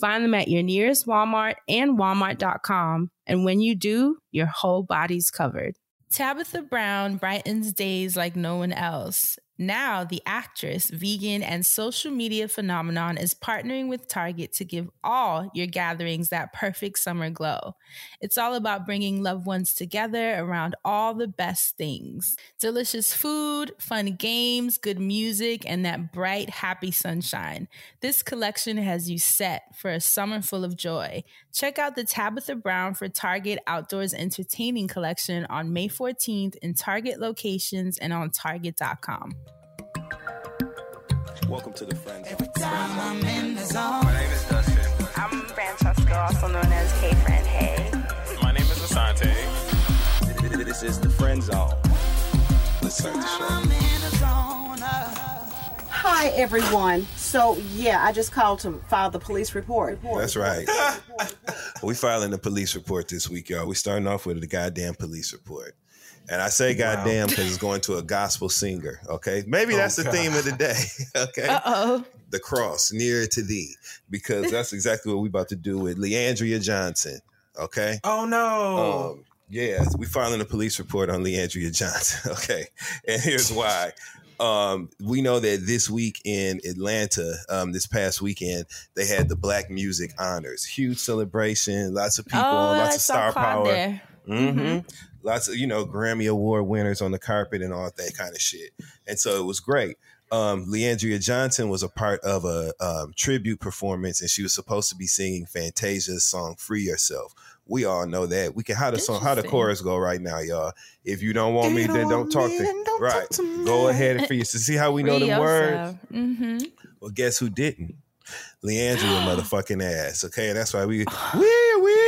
Find them at your nearest Walmart and walmart.com. And when you do, your whole body's covered. Tabitha Brown brightens days like no one else. Now, the actress, vegan, and social media phenomenon is partnering with Target to give all your gatherings that perfect summer glow. It's all about bringing loved ones together around all the best things delicious food, fun games, good music, and that bright, happy sunshine. This collection has you set for a summer full of joy. Check out the Tabitha Brown for Target Outdoors Entertaining collection on May 14th in Target locations and on Target.com. Welcome to the Friends. Every time I'm in the zone. My name is Dustin. I'm Francesca, also known as K Friend Hey. My name is Asante. This is the Friend Zone. Let's start the I'm show. in the zone. uh. Hi, everyone. So, yeah, I just called to file the police report. That's right. we filing the police report this week, y'all. We starting off with the goddamn police report. And I say goddamn because it's going to a gospel singer. Okay. Maybe that's the theme of the day. okay. Uh oh. The cross nearer to thee. Because that's exactly what we're about to do with Leandria Johnson. Okay. Oh no. Um, yeah, we filing a police report on Leandria Johnson. Okay, and here's why. Um, we know that this week in Atlanta, um, this past weekend, they had the Black Music Honors. Huge celebration, lots of people, Oh, lots of star Claude power. there. Lots of you know Grammy Award winners on the carpet and all that kind of shit, and so it was great. Um, Leandria Johnson was a part of a um, tribute performance, and she was supposed to be singing Fantasia's song "Free Yourself." We all know that. We can how the song, how the chorus go right now, y'all. If you don't want me, then don't talk to then don't right. talk to me. Go ahead and free yourself. See how we know the words. Mm-hmm. Well, guess who didn't? Leandria motherfucking ass. Okay, and that's why we we we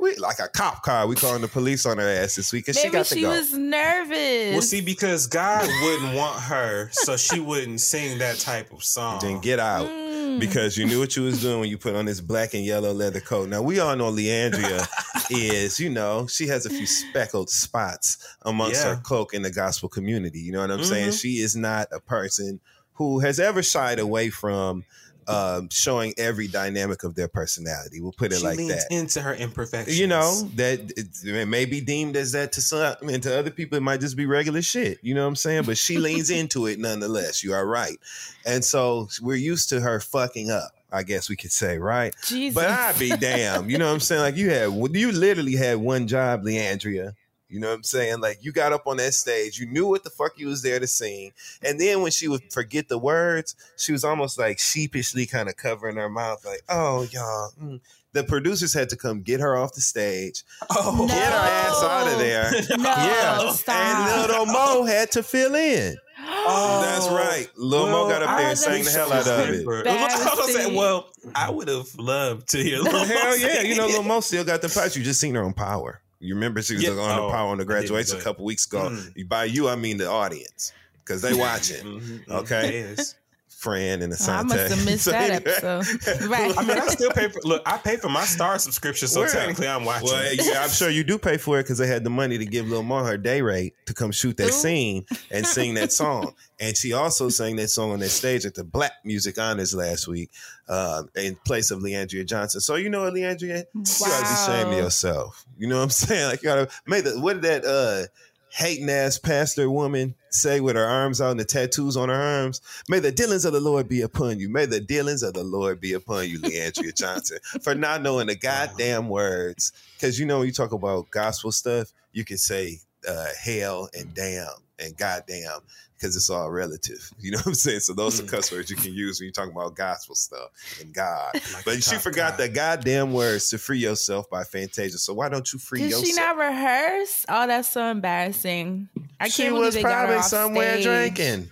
we we like a cop car. We calling the police on her ass this week, and she Maybe got to she go. was nervous. Well, see, because God wouldn't want her, so she wouldn't sing that type of song. then get out Mm. because you knew what you was doing when you put on this black and yellow leather coat. Now we all know Leandria is, you know, she has a few speckled spots amongst Yeah. her cloak in the gospel community. You know what I'm saying? Mhm. She is not a person who has ever shied away from um, showing every dynamic of their personality. We'll put it she like leans that. into her imperfections. You know that it, it may be deemed as that to some, and to other people it might just be regular shit. You know what I'm saying? But she leans into it nonetheless. You are right, and so we're used to her fucking up. I guess we could say, right? Jesus. But I'd be damn. You know what I'm saying? Like you had, you literally had one job, Leandria. You know what I'm saying? Like you got up on that stage, you knew what the fuck you was there to sing, and then when she would forget the words, she was almost like sheepishly kind of covering her mouth, like, "Oh, y'all." mm." The producers had to come get her off the stage, Oh, get her ass out of there. No, yeah, stop. and Lil Mo had to fill in. Oh, That's right. Lil Mo got up there and sang the hell out of it. I was gonna say, Embarrassing. well, I would have loved to hear. Lil Mo Hell yeah, you know. Lil Mo still got the parts. You just seen her on Power. You remember she was Yeah. on the Oh, Power on the graduation a couple weeks ago. Mm. By you, I mean the audience because they watching. Mhm, mhm, Okay. yes. Fran and Asante. I must have missed So that anyway- episode. Right. I mean, I still pay for. Look, I pay for my Starz subscription, so Well, technically, I'm watching. Well, yeah, I'm sure you do pay for it because they had the money to give Lil Mo her day rate to come shoot that Ooh. scene and sing that song. And she also sang that song on that stage at the Black Music Honors last week uh, in place of Leandria Johnson. So you know what, Leandria, you gotta be ashamed of yourself. You know what I'm saying? Like you gotta make the what did that uh hating ass pastor woman say with her arms out and the tattoos on her arms, may the dealings of the Lord be upon you. May the dealings of the Lord be upon you, Leandria Johnson, for not knowing the goddamn words. Because you know, when you talk about gospel stuff, you can say uh, hell and damn and goddamn because it's all relative. You know what I'm saying? So those are mm. cuss words you can use when you're talking about gospel stuff and God. but she forgot God. the goddamn words to free yourself by Fantasia. So why don't you free Did yourself? she not rehearse? Oh, that's so embarrassing. I can't she was they got her probably off somewhere stage. drinking.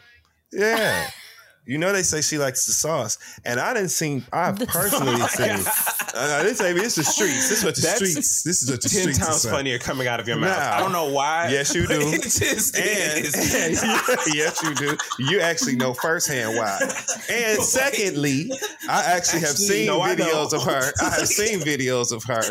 Yeah. You know they say she likes the sauce, and I didn't see. The personally sauce. seen. This ain't this is the streets. This is what the That's streets. This is what the Ten streets. times funnier coming out of your mouth. Nah. I don't know why. Yes, you do. It just And, is. yes, you do. You actually know firsthand why. And secondly, I actually have seen no, videos of her. I have seen videos of her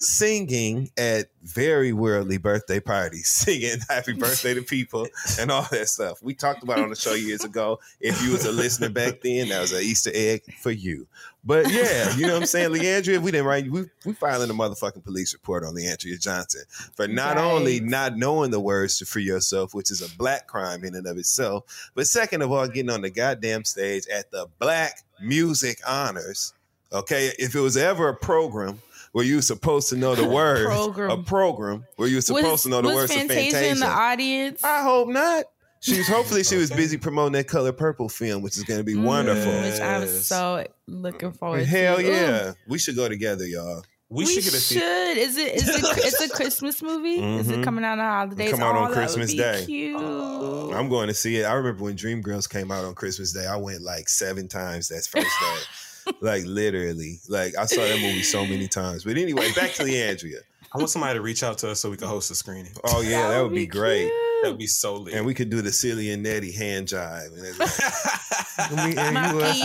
singing at very worldly birthday parties, singing "Happy Birthday" to people and all that stuff. We talked about on the show years ago. If you was a listener back then, that was an Easter egg for you. But yeah, you know what I'm saying, Leandria. If we didn't write, we we filing a motherfucking police report on Leandria Johnson for not Right. only not knowing the words to free yourself, which is a black crime in and of itself, but second of all, getting on the goddamn stage at the Black Music Honors. Okay, if it was ever a program where you were supposed to know the words, Program. a program where you were supposed was, to know the words Fantasia of Fantasia. in the audience? I hope not. She was hopefully she was busy promoting that Color Purple film, which is going to be wonderful. Mm, Which I was so looking forward Hell to. Hell yeah, Ooh. we should go together, y'all. We, We should get a should. theater. Is it? Is it? It's a Christmas movie. Is Mhm. it coming out on holidays? Come out on Oh, that would Christmas be Day. Cute. I'm going to see it. I remember when Dreamgirls came out on Christmas Day. I went like seven times that first day. Like literally. Like I saw that movie so many times. But anyway, back to Leandria. I want somebody to reach out to us so we can host a screening. Oh yeah, that, would be, great. cute. That would be so lit. And we could do the Celie and Nettie hand jive. And it's like, me and you was-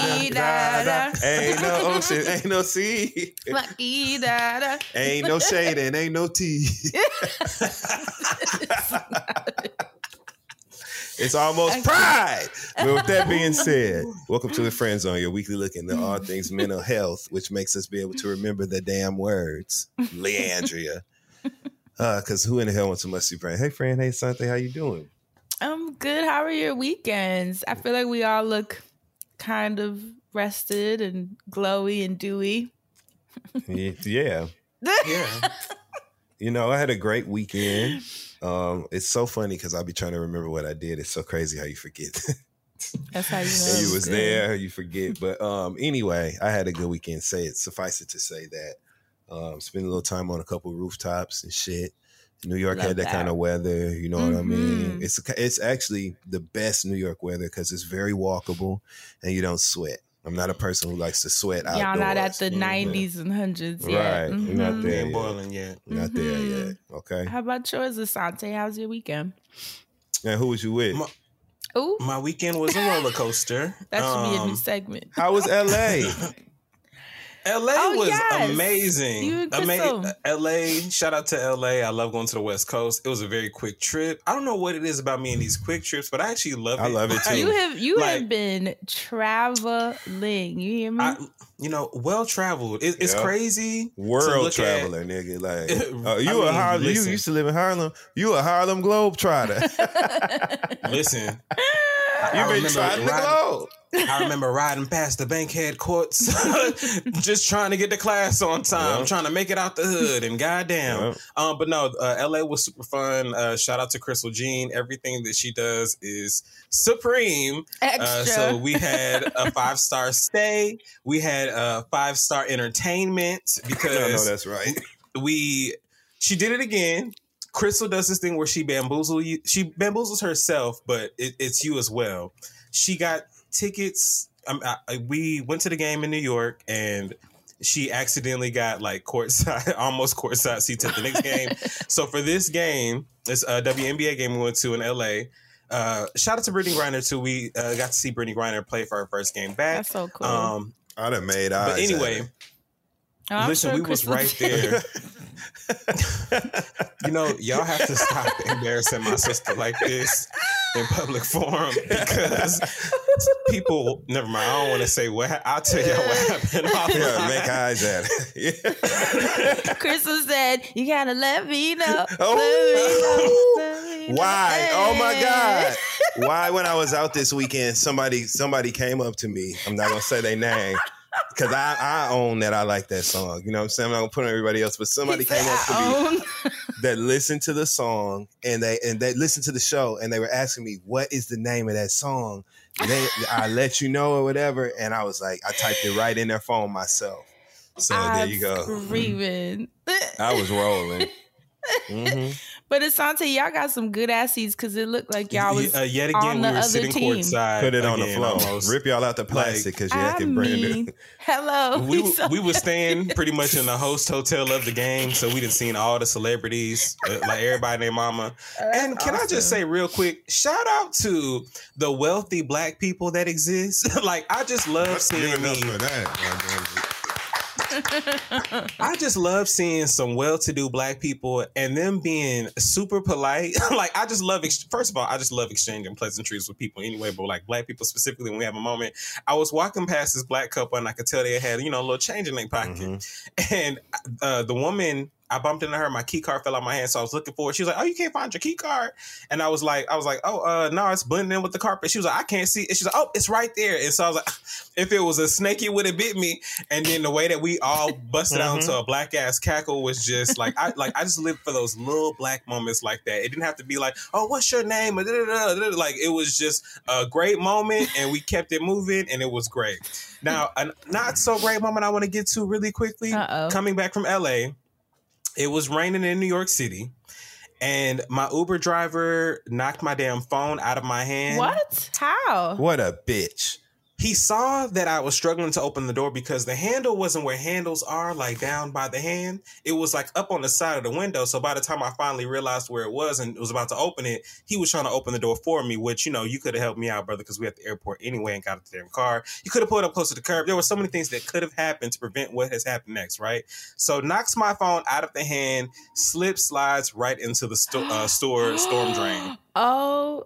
Ain't no ocean, ain't no sea, Makida. ain't no shade, and ain't no tea. It's almost pride. But with that being said, welcome to the Friend Zone, your weekly look into all things mental health, which makes us be able to remember the damn words. Leandria. Uh, because who in the hell wants a musty friend? Hey, friend. Hey, Sante. How you doing? I'm good. How are your weekends? I feel like we all look kind of rested and glowy and dewy. Yeah. yeah. You know, I had a great weekend. Um, it's so funny because I'll be trying to remember what I did. It's so crazy how you forget. That's how you know. it you was good. there, you forget. But um, anyway, I had a good weekend. Say it. Suffice it to say that. Um, spent a little time on a couple rooftops and shit. New York Love had that, that. kind of weather. You know what I mean? Mhm. It's it's actually the best New York weather because it's very walkable and you don't sweat. I'm not a person who likes to sweat outdoors. Y'all not at the Mhm. 90s and hundreds yet. Right. We're not there. Yet. boiling yet. We're not there Mhm. yet. Okay. How about yours, Asante? How's your weekend? And who was you with? My- Oh, My weekend was a roller coaster. that should be a new Um, segment. How was LA? LA Oh, was yes. amazing. You and Ama- LA, shout out to LA. I love going to the West Coast. It was a very quick trip. I don't know what it is about me and these quick trips, but I actually love it. I love it too. You have you have been traveling. You hear me? I, you know, well traveled. It, it's Yeah. crazy. World look at- traveler, nigga. Like, uh, you a mean, Harlem? You used to live in Harlem. You a Harlem Globetrotter. Listen, I You've been remember trotting the riding- I remember riding past the Bankhead courts, just trying to get to class on time, Yeah. trying to make it out the hood, and goddamn. Yeah. Um, but no, uh, LA was super fun. Uh, shout out to Crystal Jean. Everything that she does is supreme. Extra. Uh, so we had a five star stay. We had a five star entertainment I know because that's right. we she did it again. Crystal does this thing where she bamboozle you. She bamboozles herself, but it, it's you as well. She got tickets. Um, I, I- we went to the game in New York, and she accidentally got like courtside, almost courtside seats at the next game. so for this game, this uh, WNBA game we went to in LA. Uh, shout out to Brittney Griner too. We uh, got to see Brittney Griner play for her first game back. That's so cool. Um, I done made eyes. but anyway, her. Oh, I'm listen, sure we was right there. you know, y'all have to stop embarrassing my sister like this in public forum because people. Never mind. I don't want to say what. I'll tell y'all what happened. yeah, offline. make eyes at her. Yeah. Crystal said, "You gotta let me know." Oh. Let me know. Why? Oh my God. Why when I was out this weekend, somebody somebody came up to me. I'm not gonna say their name. Because I, I own that I like that song. You know what I'm saying? I'm not gonna put on everybody else, but somebody came up to me that listened to the song and they and they listened to the show and they were asking me what is the name of that song. They I let you know or whatever, and I was like, I typed it right in their phone myself. So there you go. Screaming. I was rolling. Mhm. But Asante, y'all got some good ass seats because it looked like y'all was uh, yet on the we were other sitting team. courtside. Put it on the floor. almost. Rip y'all out the plastic because you I acting brand new. hello. we so- we were staying pretty much in the host hotel of the game, so we didn't seen all the celebrities, uh, like everybody named Mama. And can I just say real quick, shout out to the wealthy black people that exist. like I just love seeing Give it up me. I just love seeing some well-to-do black people and them being super polite. like I just love. Ex- First of all, I just love exchanging pleasantries with people anyway. But like black people specifically, when we have a moment, I was walking past this black couple and I could tell they had you know a little change in their pocket, and uh, the woman. I bumped into her. My key card fell out my hand, so I was looking for it. She was like, "Oh, you can't find your key card," and I was like, "I was like, oh, uh, no, it's blending in with the carpet." She was like, "I can't see." it. She's like, "Oh, it's right there." And so I was like, "If it was a snake, it would have bit me." And then the way that we all busted out into a black ass cackle was just like I like I just lived for those little black moments like that. It didn't have to be like, "Oh, what's your name?" Like it was just a great moment, and we kept it moving, and it was great. Now, a not so great moment I want to get to really quickly. Uh-oh. Coming back from LA, it was raining in New York City. And my Uber driver knocked my damn phone out of my hand. what? How? What a bitch. He saw that I was struggling to open the door because the handle wasn't where handles are, like down by the hand. It was like up on the side of the window. So by the time I finally realized where it was and was about to open it, he was trying to open the door for me, which, you know, you could have helped me out, brother, because we at the airport anyway and got the damn car. You could have pulled up close to the curb. There were so many things that could have happened to prevent what has happened next, right? So knocks my phone out of the hand, slip slides right into the sto- uh, store storm drain. Oh,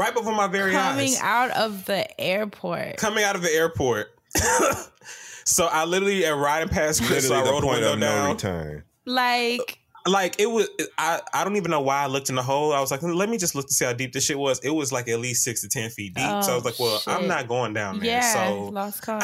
Right before my very coming eyes. Coming out of the airport. coming out of the airport. so I literally am riding past Chris. So I the rolled the point window of no down. return. Like, like it was I, I don't even know why I looked in the hole. I was like, let me just look to see how deep this shit was. It was like at least six to ten feet deep. so I was Oh, like, well, I'm not going down there. yeah, So lost cause.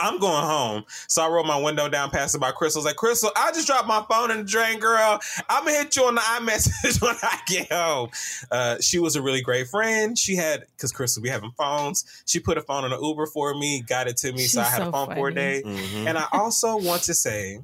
I'm going home. So I rolled my window down, passed it by Crystal. I was like, Crystal, I just dropped my phone in the drain, girl. I'm gonna hit you on the iMessage when I get home. Uh, she was a really great friend. She had because Crystal be having phones. She put a phone on an Uber for me, got it to me, so I She's had a so phone for a funny. day. Mhm. And I also want to say,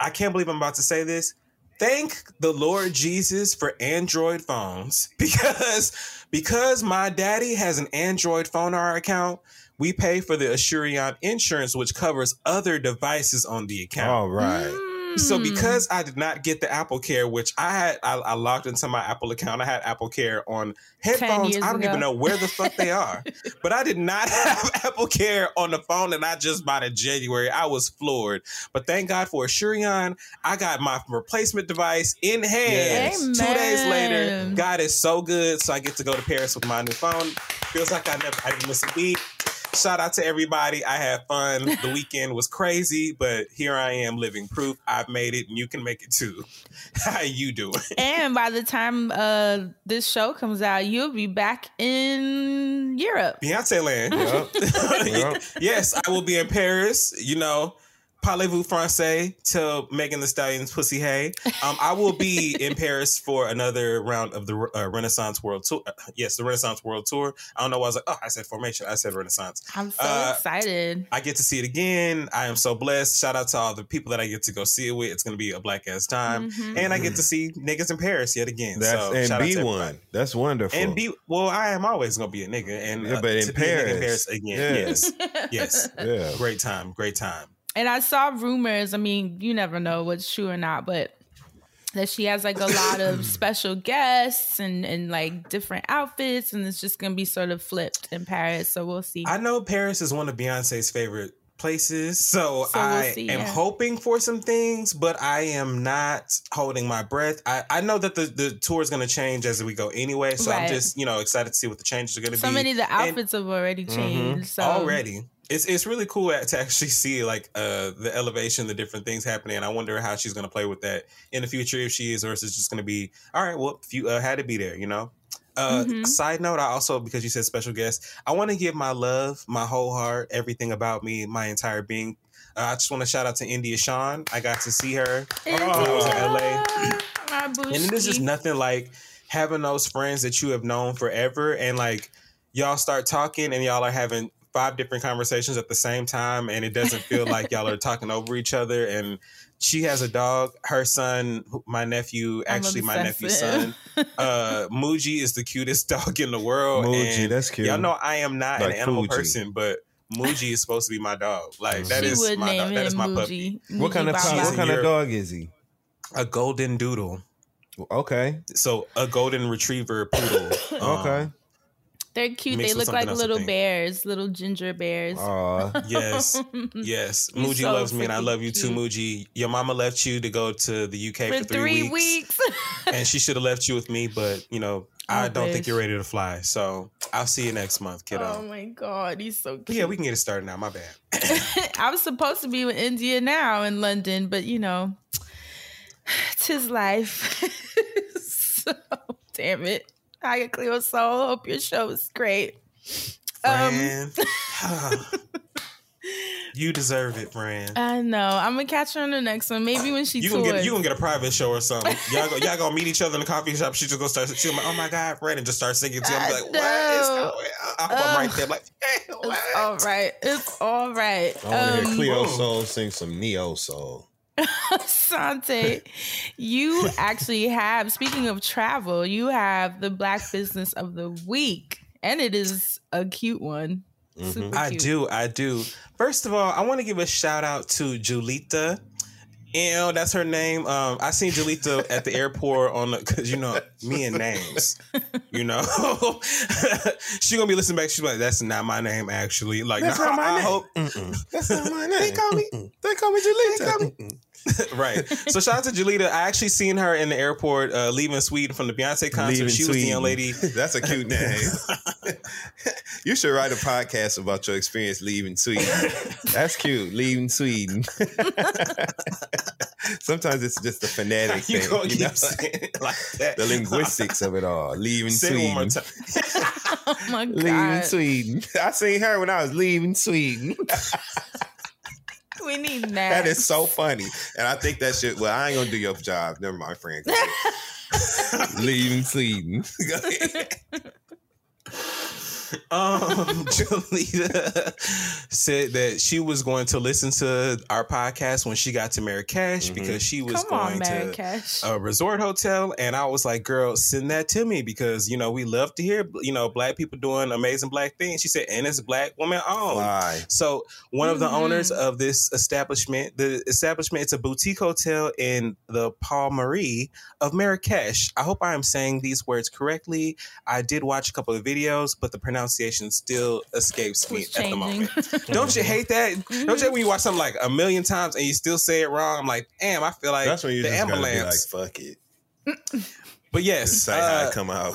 I can't believe I'm about to say this. Thank the Lord Jesus for Android phones because because my daddy has an Android phone on our account. We pay for the Asurion insurance, which covers other devices on the account. All right. Mm. So Mm. because I did not get the Apple Care, which I had, I, I logged into my Apple account. I had Apple Care on headphones. I don't ago. even know where the fuck they are, but I did not have Apple Care on the phone that I just bought in January. I was floored, but thank God for Asurion. I got my replacement device in hand. Yes. Two days later, God is so good. So I get to go to Paris with my new phone. Feels like I never, I didn't miss a beat. Shout out to everybody. I had fun. The weekend was crazy, but here I am living proof. I've made it and you can make it too. How you doing? and by the time uh this show comes out, you'll be back in Europe. Beyonce land. Yep. yes, I will be in Paris, you know. Parlez-vous français till Megan Thee Stallion's pussy hay. Um, I will be in Paris for another round of the uh, Renaissance World Tour. Uh, yes, the Renaissance World Tour. I don't know why I was like, oh, I said formation. I said Renaissance. I'm so Uh, excited. I get to see it again. I am so blessed. Shout out to all the people that I get to go see it with. It's going to be a black ass time. Mhm. And I get to see niggas in Paris yet again. That's so and be one. That's wonderful. And be well, I am always gonna be a nigga, and Yeah, uh, but in to be a nigga in Paris. Paris again, Yes. yes, yes, yeah. great time, great time. And I saw rumors. I mean, you never know what's true or not, but that she has like a lot of special guests and and like different outfits, and it's just gonna be sort of flipped in Paris. So we'll see. I know Paris is one of Beyonce's favorite places, so, So we'll I see, am yeah. hoping for some things, but I am not holding my breath. I, I know that the the tour is gonna change as we go anyway, so I'm just you know excited to see what the changes are gonna so be. So many of the And- outfits have already mm-hmm. changed. So already. It's it's really cool to actually see like uh the elevation, the different things happening. And I wonder how she's gonna play with that in the future if she is, or is it just gonna be all right? Well, if you uh, had to be there, you know. Uh, Mhm. Side note, I also because you said special guest, I want to give my love, my whole heart, everything about me, my entire being. Uh, I just want to shout out to India Sean. I got to see her when I was in LA. And it is just nothing like having those friends that you have known forever and like y'all start talking and y'all are having five different conversations at the same time and it doesn't feel like y'all are talking over each other and she has a dog her son my nephew actually my nephew's son uh Muji is the cutest dog in the world Muji, and that's cute. y'all know I am not Like an animal Fuji. person but Muji is supposed to be my dog like that she is would my name dog that is him my puppy Muji. What kind of Muji Baba. what kind of dog is he? a golden doodle Okay. so a golden retriever poodle Um, Okay. They're cute. They look like I little bears, little ginger bears. Aw. Yes, yes. Muji so loves me, and I love you too, cute. Muji. Your mama left you to go to the UK For for, three, three weeks, weeks. and she should have left you with me. But you know, I Oh, don't think you're ready to fly. So I'll see you next month, kiddo. oh my god, he's so But cute. yeah, we can get it started now. My bad. I was supposed to be with India now in London, but you know, tis life. so damn it. Hi, Cleo Sol. Hope your show is great. Um, you deserve it, Fran. I know. I'm gonna catch her on the next one. Maybe when she You tours. gonna get you gonna get a private show or something. Y'all go, y'all gonna meet each other in the coffee shop. She just gonna start. She'll be like, "Oh my god, Fran," and just start singing to him. I'm like, "What is know. going on?" I hope I'm right there. I'm like, hey, what? it's all right. It's all right. I want to hear Um, Cleo Sol sing some Neo Soul. Sante, you actually have, speaking of travel, you have the Black Business of the Week, and it is a cute one. Super I cute. do, I do. First of all, I want to give a shout out to Julita. You know, that's her name. Um, I seen Julita at the airport on the because you know me and names. You know, she gonna be listening back. She's like, "That's not my name, actually." Like, That's no, not my I name. hope That's not my name. They call me. They call me Julita. right. So shout out to Julita. I actually seen her in the airport uh, leaving Sweden from the Beyonce concert. Leaving she was the young Sweden. lady. That's a cute name. you should write a podcast about your experience leaving Sweden. That's cute. Leaving Sweden. Sometimes it's just the phonetic You thing. you keep know? saying it like that? the linguistics of it all. Leaving Sweden. one more time. Oh my Leaving Sweden. I seen her when I was leaving Sweden. we need that. That is so funny. And I think that shit, well, I ain't gonna do your job. Never mind, friend. Go ahead. leaving Sweden. Go um, Jolita said that she was going to listen to our podcast when she got to Marrakesh Mhm. because she was Come on, going to a resort hotel. And I was like, girl, send that to me because, you know, we love to hear, you know, black people doing amazing black things. She said, and it's black woman owned. Why? So one of the Mhm. owners of this establishment, the establishment, it's a boutique hotel in the Palmeraie of Marrakesh. I hope I am saying these words correctly. I did watch a couple of videos, but the pronunciation still escapes me at the moment. Don't you hate that? Don't you hate when you watch something like a million times and you still say it wrong? I'm like, damn, I feel like That's when you the just gotta be like, ambulance. fuck it. but yes, Just say how uh, it come out.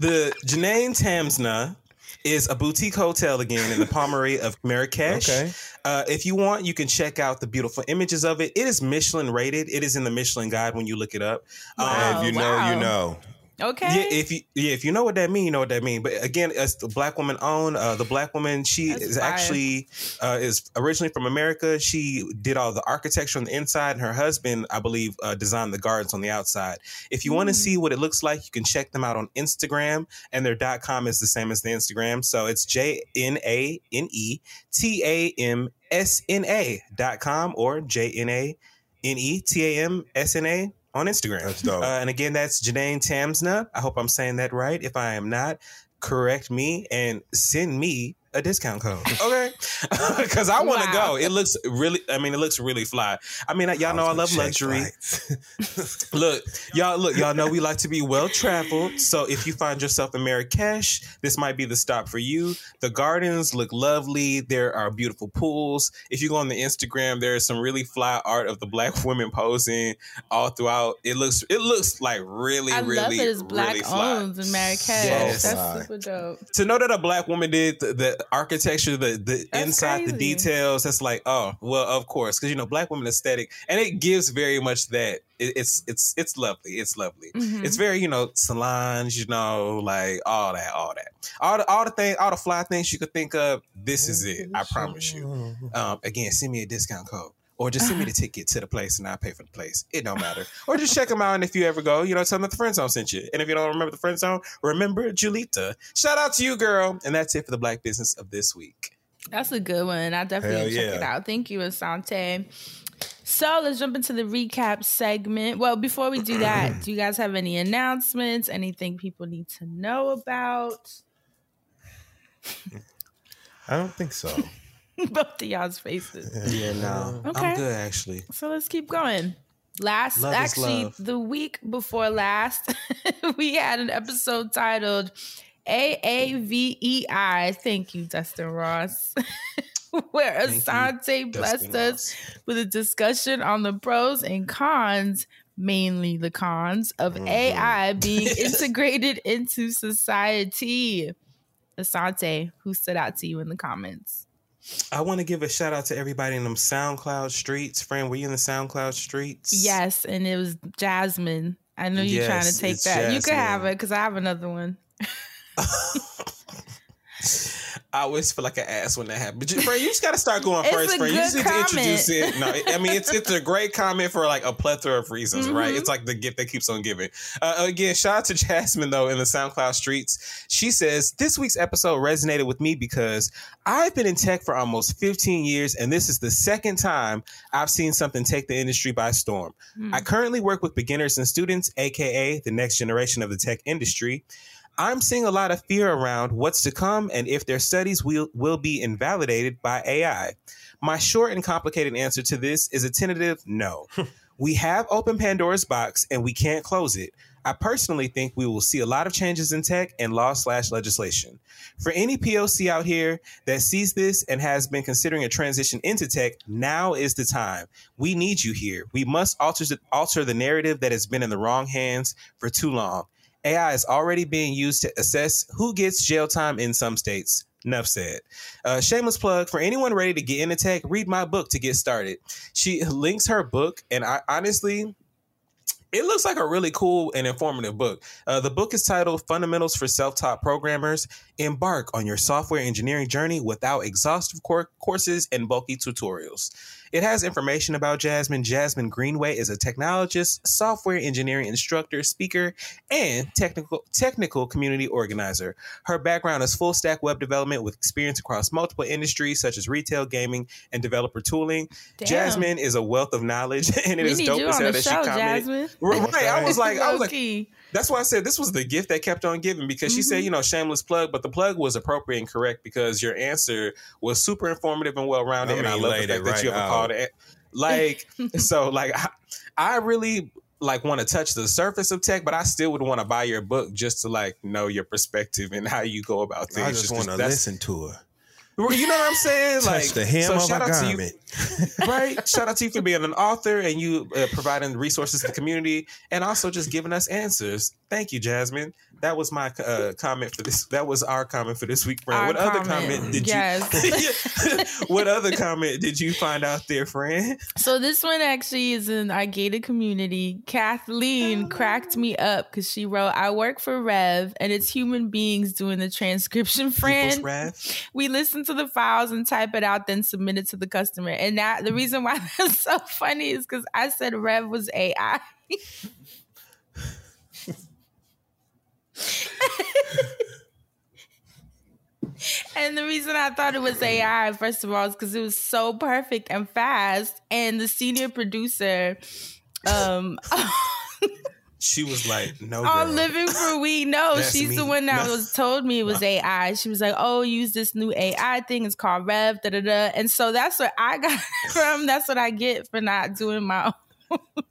the Janine Tamsna is a boutique hotel again in the Palmeraie of Marrakesh. okay. Uh, if you want, you can check out the beautiful images of it. It is Michelin rated. It is in the Michelin Guide when you look it up. Um, if you know, you know. Okay. Yeah, if you yeah, if you know what that mean, you know what that mean. But again, it's the black woman owned. Uh, the black woman, she That's is fire. actually uh, is originally from America. She did all the architecture on the inside, and her husband, I believe, uh, designed the gardens on the outside. If you want to see what it looks like, you can check them out on Instagram, and their dot com is the same as the Instagram. So it's J N A N E T A M S N A dot com or J N A N E T A M S N A on Instagram. That's dope. Uh, and again, that's Janae Tamsna. I hope I'm saying that right. If I am not, correct me and send me a discount code. Okay. Because I want to Wow. go. It looks really, I mean, it looks really fly. I mean, y'all know I love luxury. Look, y'all, look, y'all know we like to be well traveled. So if you find yourself in Marrakesh, this might be the stop for you. The gardens look lovely. There are beautiful pools. If you go on the Instagram, there is some really fly art of the black women posing all throughout. It looks, it looks like really, I really, love that it's black really fly. owned in Marrakesh. Yes. That's super dope. To know that a black woman did th- architecture, the the That's inside, the details. That's like, oh, well, of course, because you know, black woman aesthetic, and it gives very much that. It, it's it's it's lovely. It's lovely. Mhm. It's very you know Solange, you know, like all that, all that, all the all the things, all the fly things you could think of. This is it. I promise you. Um, again, send me a discount code. Or just send me the ah. ticket to the place and I'll pay for the place. It don't matter. Or just check them out. And if you ever go, you know, tell them that the friend zone sent you. And if you don't remember the friend zone, remember Julita. Shout out to you, girl. And that's it for the black business of this week. That's a good one. I definitely check it out. Thank you, Asante. So let's jump into the recap segment. Well, before we do that, do you guys have any announcements? Anything people need to know about? I don't think so. Both of y'all's faces. Yeah, no. Okay. I'm good, actually. So let's keep going. Last, Love actually, the week before last, we had an episode titled AAVEI. Thank you, Dustin Ross. Where Thank you, Asante blessed Dustin us Ross. with a discussion on the pros and cons, mainly the cons, of Mm-hmm. AI being integrated into society. Asante, who stood out to you in the comments? I want to give a shout out to everybody in them SoundCloud streets. Friend, were you in the SoundCloud streets? Yes, and it was Jasmine. I know you're trying to take that. You could have it because I have another one. I always feel like an ass when that happens. But friend, you just got to start going It's first, friend. You just need to introduce it. No, I mean it's it's a great comment for like a plethora of reasons, Mm-hmm. right? It's like the gift that keeps on giving. Uh, again, shout out to Jasmine though in the SoundCloud streets. She says this week's episode resonated with me because I've been in tech for almost 15 years, and this is the second time I've seen something take the industry by storm. I currently work with beginners and students, aka the next generation of the tech industry. I'm seeing a lot of fear around what's to come and if their studies will, will be invalidated by AI. My short and complicated answer to this is a tentative no. we have opened Pandora's box and we can't close it. I personally think we will see a lot of changes in tech and law slash legislation. For any POC out here that sees this and has been considering a transition into tech, now is the time. We need you here. We must alter the, alter the narrative that has been in the wrong hands for too long. AI is already being used to assess who gets jail time in some states. Enough said. Uh, shameless plug for anyone ready to get into tech, read my book to get started. She links her book, and I honestly, it looks like a really cool and informative book. Uh, the book is titled Fundamentals for Self Taught Programmers Embark on Your Software Engineering Journey Without Exhaustive cour- Courses and Bulky Tutorials. It has information about Jasmine. Jasmine Greenaway is a technologist, software engineering instructor, speaker, and technical technical community organizer. Her background is full stack web development with experience across multiple industries such as retail, gaming, and developer tooling. Damn. Jasmine is a wealth of knowledge, and it we is dope as hell that she commented. Jasmine. Right, I was like, I was like. That's why I said this was the gift that kept on giving because she Mm-hmm. said, you know, shameless plug, but the plug was appropriate and correct because your answer was super informative and well rounded, I and I love the fact it that you right have a call to like. so, like, I, I really like want to touch the surface of tech, but I still would want to buy your book just to like know your perspective and how you go about things. I just want to listen to her. You know what I'm saying? Touch like the hem so of shout out to you garment. right? Shout out to you for being an author and you uh, providing resources to the community and also just giving us answers. Thank you, Jasmine. That was my uh, comment for this. That was our comment for this week, friend. Our what other comment, comment did yes. you? what other comment did you find out there, friend? So this one actually is in our gated community. Kathleen cracked me up because she wrote, "I work for Rev, and it's human beings doing the transcription. Friend, wrath. we listen to the files and type it out, then submit it to the customer. And that the reason why that's so funny is because I said Rev was AI. And the reason I thought it was AI, first of all, is because it was so perfect and fast. And the senior producer, um, She was like, "No, on girl. Living for We Know, she's the one that No. was told me it was AI. She was like, "Oh, use this new AI thing. It's called Rev." Da da da. And so that's what I got from. That's what I get for not doing my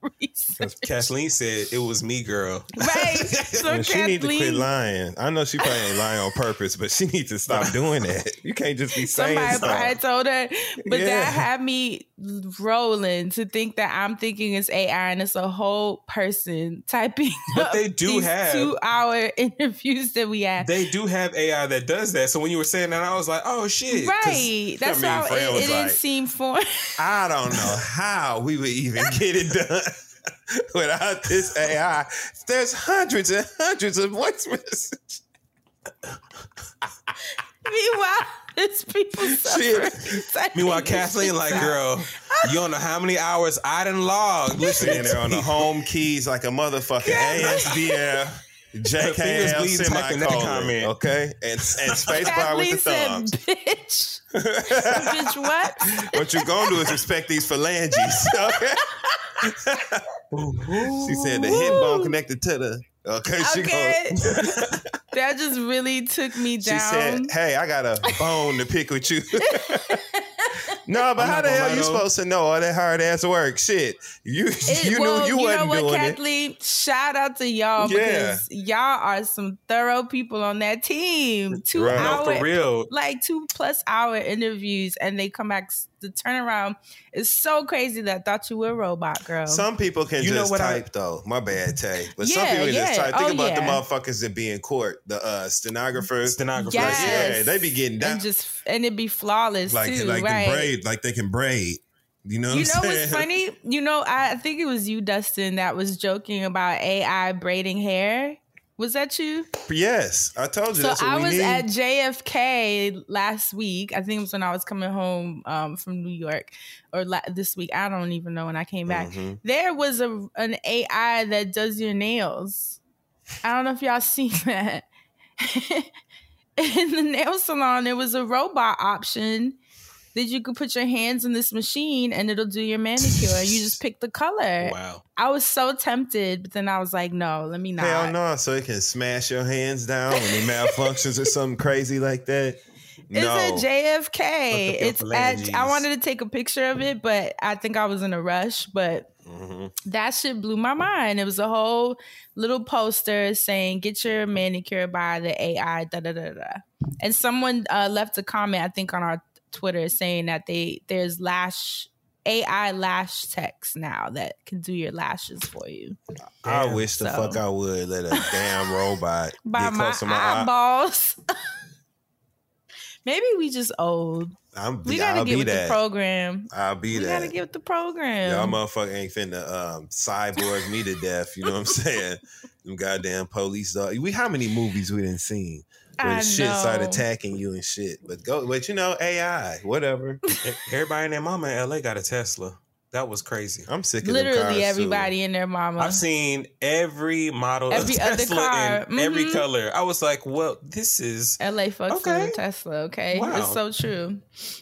research. Because Kathleen said it was me, girl. Right. So And she need to quit lying. I know she probably ain't lying on purpose, but she needs to stop doing that. You can't just be saying somebody stuff. probably told her, but Yeah. that had me rolling to think that I'm thinking it's AI and it's a whole person typing. But up they do these have- two-hour interviews that we have. They do have AI that does that. So when you were saying that, I was like, oh shit. Right. That's how mean, it, was it didn't like- seem for I don't know how we would even get it done without this AI. There's hundreds and hundreds of voice messages. Meanwhile, it's people suffering. typing Meanwhile, Kathleen, like, girl, you don't know how many hours I done logged. Listen, Sitting there on the home keys like a motherfucking ASDF. fingers JKL bleeding semicolon, comment. okay, and and space bar with Kathleen the said, thumbs. "Bitch, bitch, what?" What you're gonna do is respect these phalanges, okay? she said the hip bone connected to the. Okay, she Okay, that just really took me down. She said, "Hey, I got a bone to pick with you." No, but I'm how the hell lie, you supposed to know all that hard ass work? Shit, you It- you well, knew you, know wasn't what, doing it. Kathleen? Shout out to y'all Yeah. because y'all are some thorough people on that team. Two Right. no, hour, for real. like two plus hour interviews, and they come back. s- The turnaround is so crazy that I thought you were a robot, girl. Some people can You know just what I- type though. My bad, Tay. But some Yeah, people just type. Think Oh, about the motherfuckers that be in court, the uh, stenographers. Stenographer. Yes. Yeah, they be getting down and just and it'd be flawless like too, like right? They braid, like they can braid. You know, what You I'm know saying? what's funny? You know, I think it was you, Dustin, that was joking about AI braiding hair. Was that you? Yes, I told you. So that's what I was need. at JFK last week. I think it was when I was coming home um, from New York, or la- this week. I don't even know when I came back. Mhm. There was a an AI that does your nails. I don't know if y'all seen that. in the nail salon, there was a robot option that you could put your hands in this machine and it'll do your manicure. You just pick the color. Wow. I was so tempted, but then I was like, no, let me not. Hell no! So it can smash your hands down when it malfunctions or something crazy like that. It's no, at JFK. Look up your It's at. I wanted to take a picture of it, but I think I was in a rush. But Mhm. that shit blew my mind. It was a whole little poster saying, "Get your manicure by the AI." Da da da da. And someone uh, left a comment, I think, on our Twitter saying that they there's lash AI lash techs now that can do your lashes for you I Damn. wish the So- fuck I would let a damn robot by get my close to my eye. eyeballs. Maybe we just old. I'm, We gotta I'll get be with that. the program. I'll be there. We that. gotta get with the program. Y'all motherfucker ain't finna um, cyborg me to death. You know what I'm saying? Them goddamn police dog. We how many movies we didn't seen where I the shit start know. attacking you and shit. But go, but you know AI, whatever. Everybody and their mama in LA got a Tesla. That was crazy. I'm sick of them cars, Literally too. everybody and their mama. I've seen every model Every of other Tesla car. in every Mhm. color. I was like, well, this is LA fucks Okay. with Tesla, okay? Wow. It's so true.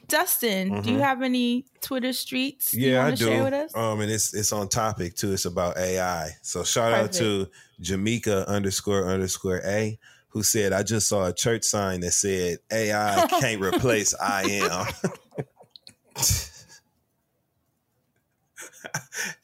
Dustin, do you Mhm. have any Twitter streets you Yeah, I do. share with us? Um, and it's it's on topic too. It's about AI. So shout out to Jamaica underscore underscore A, who said, "I just saw a church sign that said AI can't replace I am."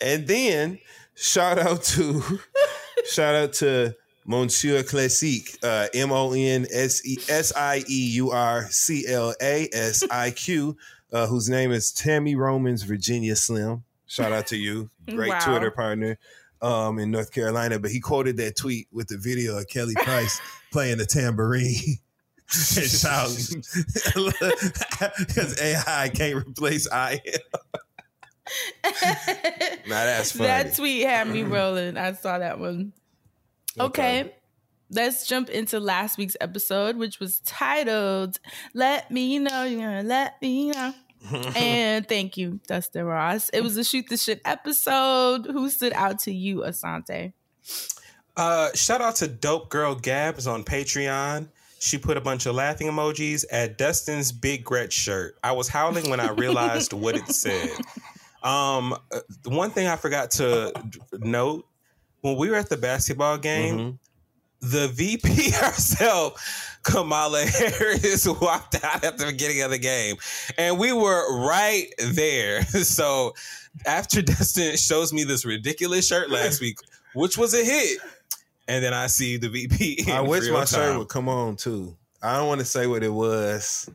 and then shout out to shout out to Monsieur Classique, uh, M O N S E S I E U R C L A S I Q, uh, whose name is Tammy Romans Virginia Slim. Shout out to you, great Wow. Twitter partner um, in North Carolina. But he quoted that tweet with the video of Kelly Price playing the tambourine. and shouting because AI can't replace I am. Now that's funny. that tweet had me mm-hmm. rolling. I saw that one. Okay. Okay. Let's jump into last week's episode, which was titled Let Me Know You're Gonna Let Me Know. and thank you, Dustin Ross. It was a shoot the shit episode. Who stood out to you, Asante? Uh, shout out to Dope Girl Gabs on Patreon. She put a bunch of laughing emojis at Dustin's Big Gretch shirt. I was howling when I realized what it said. Um, uh, one thing I forgot to note when we were at the basketball game, Mhm. the VP herself, Kamala Harris, walked out at the beginning of the game. And we were right there. So after Dustin shows me this ridiculous shirt last week, which was a hit, and then I see the VP. I wish real my shirt would come on too. I don't want to say what it was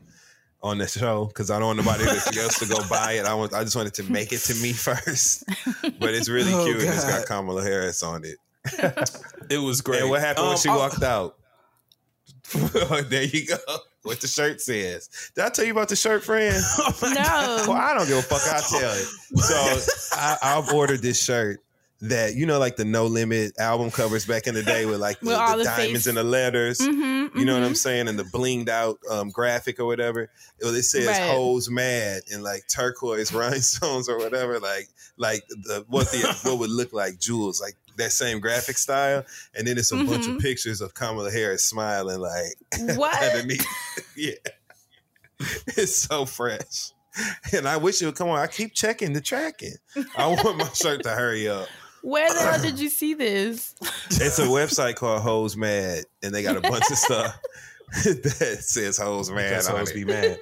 on the show because I don't want nobody else to go buy it. I want. I just wanted to make it to me first. But it's really Oh, cute. and It's got Kamala Harris on it. It was great. And what happened when Um, she oh, walked out? there you go. What the shirt says. Did I tell you about the shirt, friend? Well, No. I don't give a fuck. I'll tell it. So I, I've ordered this shirt that you know, like the No Limit album covers back in the day with like the, With the the diamonds face- and the letters. Mhm, You know what. I'm saying? And the blinged out um, graphic or whatever. It, it says Right. "Hoes Mad" in like turquoise rhinestones or whatever. Like like the what the what would look like jewels, like that same graphic style. And then it's a bunch of Mhm. pictures of Kamala Harris smiling like What? underneath. yeah, it's so fresh. And I wish it would come on. I keep checking the tracking. I want my shirt to hurry up. Where the hell did you see this? It's a website called Hoes Mad, and they got a bunch of stuff that says Hoes Mad Because on hoes be mad.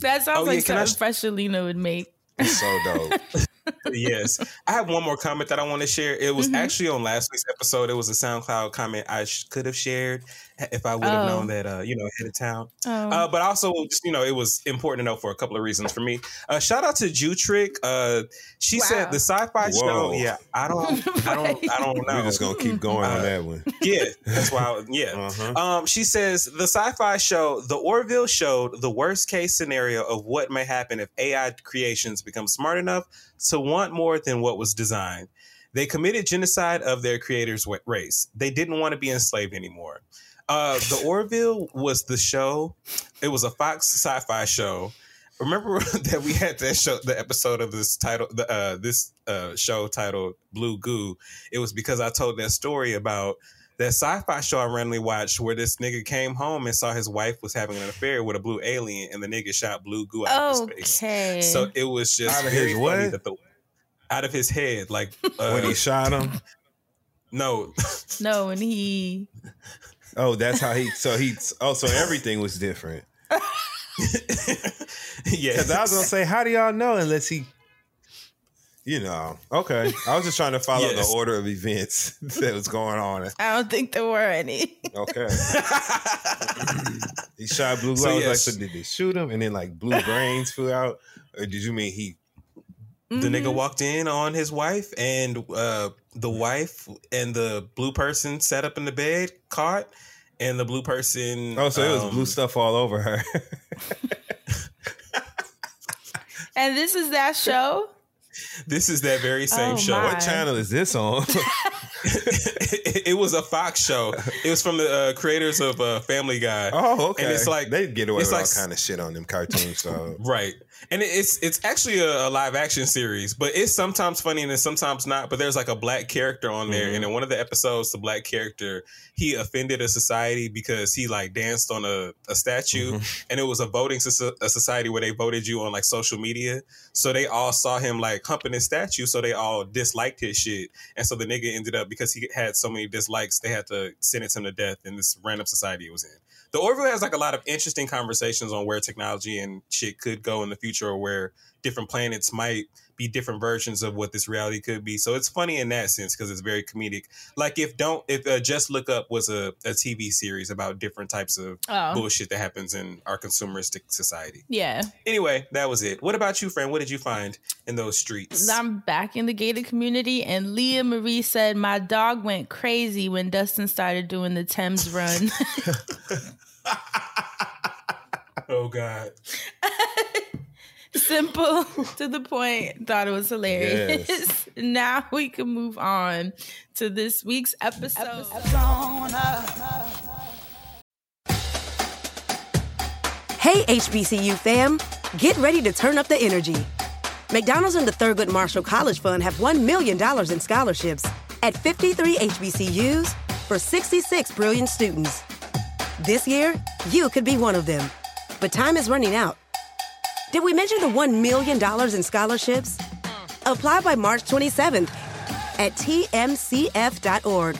That sounds Oh, yeah, like can I something sh- Freshelina would make. It's so dope. yes. I have one more comment that I want to share. It was Mhm. actually on last week's episode. It was a SoundCloud comment I sh- could have shared if I would have Oh. known that, uh, you know, ahead of town. Oh. Uh, but also, just you know, it was important to know for a couple of reasons for me. Uh, shout out to Jutrick. Uh, she Wow. said the sci-fi Whoa. show. Yeah, I don't, I don't, I don't know. We're just gonna keep going on Uh, that one. yeah, that's why. I, yeah. Uh-huh. Um, she says the sci-fi show, The Orville, showed the worst case scenario of what may happen if AI creations become smart enough to want more than what was designed. They committed genocide of their creators' race. They didn't want to be enslaved anymore. Uh, the Orville was the show. It was a Fox sci-fi show. Remember that we had that show, the episode of this title, the uh, this uh, show titled "Blue Goo." It was because I told that story about that sci-fi show I randomly watched where this nigga came home and saw his wife was having an affair with a blue alien, and the nigga shot blue goo out of his face. okay. So it was just Out of very his funny what? that the out of his head, like uh, when he shot him. no, no, and he Oh, that's how he. So he. Oh, so everything was different. yeah, Because I was gonna say, how do y'all know unless he? You know. Okay. I was just trying to follow Yes. the order of events that was going on. I don't think there were any. Okay. he shot blue. So, I was like, yes. so did they shoot him and then like blue brains flew out, or did you mean he? the Mhm. nigga walked in on his wife, and uh, the wife and the blue person sat up in the bed, caught, and the blue person. Oh, so it was um, blue stuff all over her. And this is that show? This is that very same Oh, show. my. what channel is this on? it, it was a Fox show. It was from the uh, creators of uh, Family Guy. oh, okay. And it's like- they get away it's with like- all kind of shit on them cartoons. So Right. And it's it's actually a, a live action series, but it's sometimes funny and it's sometimes not. But there's like a black character on there, Mhm. and in one of the episodes, the black character he offended a society because he like danced on a, a statue, Mhm. and it was a voting soci- a society where they voted you on like social media. So they all saw him like humping his statue, so they all disliked his shit, and so the nigga ended up because he had so many dislikes, they had to sentence him to death in this random society it was in. The Orville has like a lot of interesting conversations on where technology and shit could go in the future, or where different planets might be different versions of what this reality could be. So it's funny in that sense because it's very comedic. Like if don't if uh, Just Look Up was a, a TV series about different types of Oh. bullshit that happens in our consumeristic society. Yeah. Anyway, that was it. What about you, friend? What did you find in those streets? I'm back in the gated community, and Leah Marie said my dog went crazy when Dustin started doing the Thames run. oh God. Simple to the point. Thought it was hilarious. Yes. now we can move on to this week's episode. Hey, HBCU fam, get ready to turn up the energy. McDonald's and the Thurgood Marshall College Fund have $1 million in scholarships at 53 HBCUs for 66 brilliant students. This year, you could be one of them. But time is running out. Did we mention the $1 million in scholarships? Apply by March 27th at tmcf.org.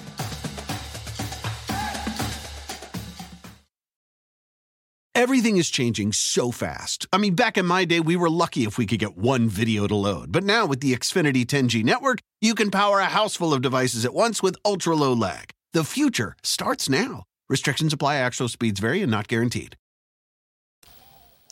Everything is changing so fast. I mean, back in my day, we were lucky if we could get one video to load. But now with the Xfinity 10G network, you can power a house full of devices at once with ultra low lag. The future starts now. Restrictions apply, actual speeds vary and not guaranteed.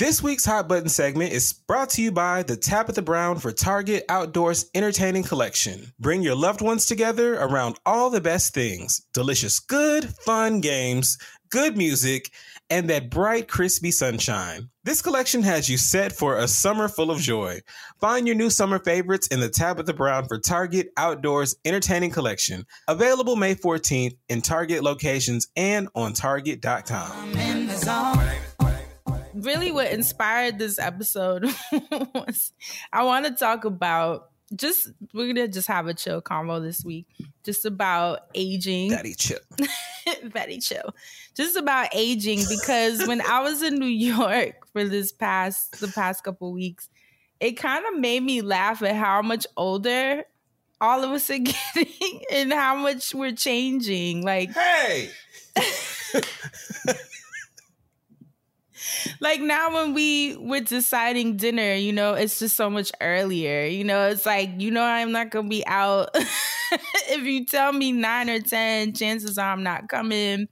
This week's Hot Button segment is brought to you by the Tabitha Brown for Target Outdoors Entertaining Collection. Bring your loved ones together around all the best things delicious, good, fun games, good music, and that bright, crispy sunshine. This collection has you set for a summer full of joy. Find your new summer favorites in the Tabitha Brown for Target Outdoors Entertaining Collection. Available May 14th in Target locations and on Target.com. in the zone. really what inspired this episode was I want to talk about just we're gonna just have a chill convo this week, just about aging. Daddy chill. Very chill. Just about aging because when I was in New York for this past the past couple weeks, it kind of made me laugh at how much older all of us are getting and how much we're changing. Like Hey, like now when we were deciding dinner, you know, it's just so much earlier. You know, it's like, you know, I'm not gonna be out. if you tell me nine or ten, chances are I'm not coming.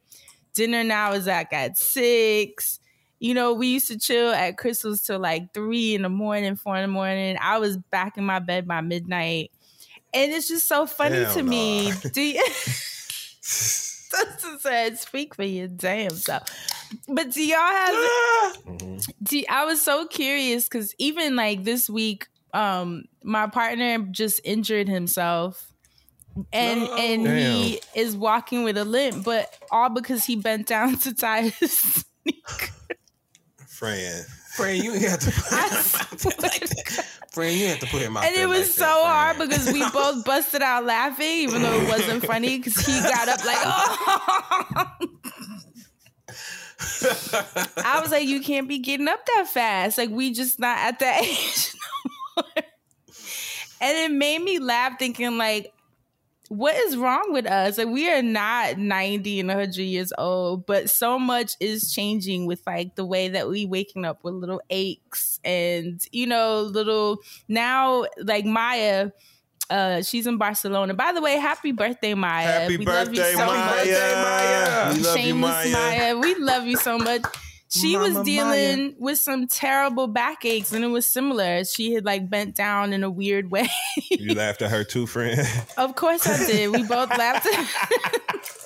Dinner now is like at six. You know, we used to chill at Crystal's till like three in the morning, four in the morning. I was back in my bed by midnight. And it's just so funny Hell to no. me. Do you Sister said, speak for your damn self. But do y'all have do, I was so curious because even like this week, um, my partner just injured himself. And and he is walking with a limp, but all because he bent down to tie his Fran. Fran, you have to Fran, you have to put him out and it was like so that, hard because we both busted out laughing, even though it wasn't funny. Because he got up like, oh. I was like, you can't be getting up that fast. Like we just not at that age no more. And it made me laugh, thinking like, what is wrong with us? Like we are not 90 and 100 years old, but so much is changing with like the way that we waking up with little aches and you know, little now like Maya uh she's in Barcelona. By the way, happy birthday, Maya. Happy we love you so Maya. much. Maya. We love you, Shameless Maya. We love you so much. She was Mama dealing with some terrible backaches, and it was similar. She had like bent down in a weird way. You laughed at her too, friend. of course, I did. We both laughed.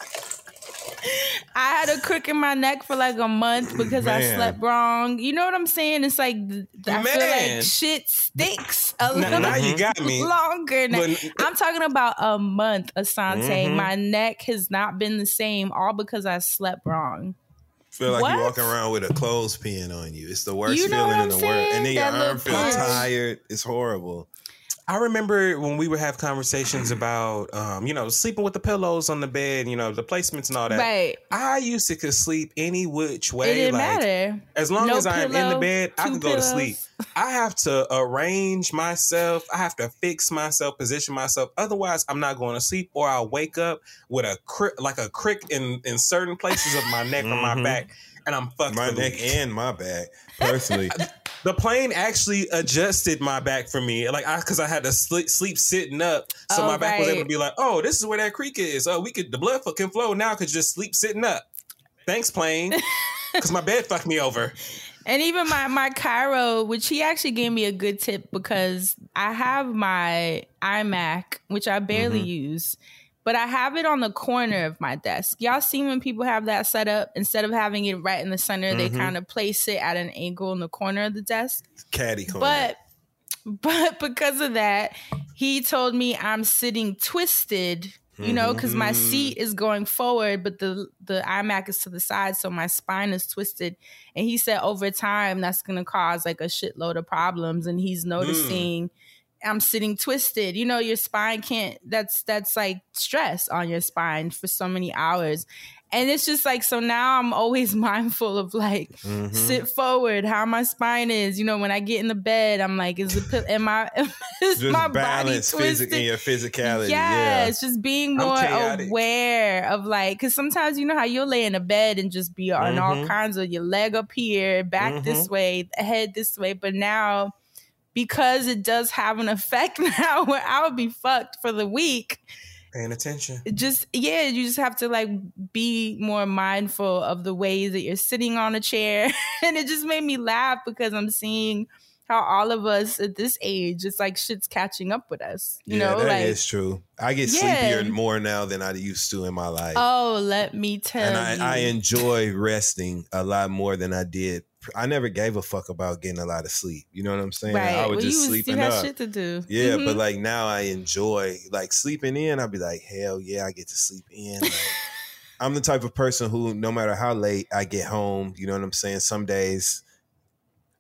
I had a crick in my neck for like a month because I slept wrong. You know what I'm saying? It's like th- I feel like shit stinks a Now, little now you got me. longer. Now. But- I'm talking about a month, Asante. Mm-hmm. My neck has not been the same, all because I slept wrong. Feel like What? you're walking around with a clothespin on you. It's the worst You know feeling in the I'm world. And then your That arm feels tired. It's horrible. I remember when we would have conversations about, um, you know, sleeping with the pillows on the bed, you know, the placements and all that. Right. I used to could sleep any which way. It didn't like, matter. As long No as I'm in the bed, I two can go to sleep. I have to arrange myself. I have to fix myself, position myself. Otherwise, I'm not going to sleep, or I'll wake up with a crick, like a crick in in certain places of my neck or my Mhm. back, and I'm fucked. My neck and my back, personally. The plane actually adjusted my back for me, like I because I had to sleep, sleep sitting up, so Oh, my back was able to be like, "Oh, this is where that creek is. Oh, we could the blood can flow now because just sleep sitting up." Thanks, plane, because my bed fucked me over. And even my my chiro, which he actually gave me a good tip because I have my iMac, which I barely Mm-hmm. use, but I have it on the corner of my desk. Y'all see when people have that set up instead of having it right in the center, they Mm-hmm. kind of place it at an angle in the corner of the desk. Caddy corner. But but because of that, he told me I'm sitting twisted, you know, because my seat is going forward, but the the iMac is to the side, so my spine is twisted. And he said over time that's gonna cause like a shitload of problems. And he's noticing I'm sitting twisted. You know, your spine can't that's that's like stress on your spine for so many hours. And it's just like so now I'm always mindful of like Mhm. sit forward, how my spine is. You know, when I get in the bed, I'm like, is the am I is Just my body balance twisted? physic in your physicality. Yeah, Yeah. it's just being more aware of like, because sometimes you know how you'll lay in a bed and just be on all Mhm. kinds of your leg up here, back this Mhm. way, head this way. But now, because it does have an effect now where I would be fucked for the week, Paying attention. just yeah, you just have to like be more mindful of the ways that you're sitting on a chair. and it just made me laugh because I'm seeing how all of us at this age, it's like shit's catching up with us. You yeah, know, that is like true. I get Yeah. sleepier more now than I used to in my life. Oh, let me tell and you. I, I enjoy resting a lot more than I did. I never gave a fuck about getting a lot of sleep. You know what I'm saying? right. I would well, just you, was, sleep you it had up. shit to do. Yeah, but Mhm. like now I enjoy like sleeping in. I'll be like, hell yeah, I get to sleep in. Like, I'm the type of person who, no matter how late I get home, you know what I'm saying. Some days,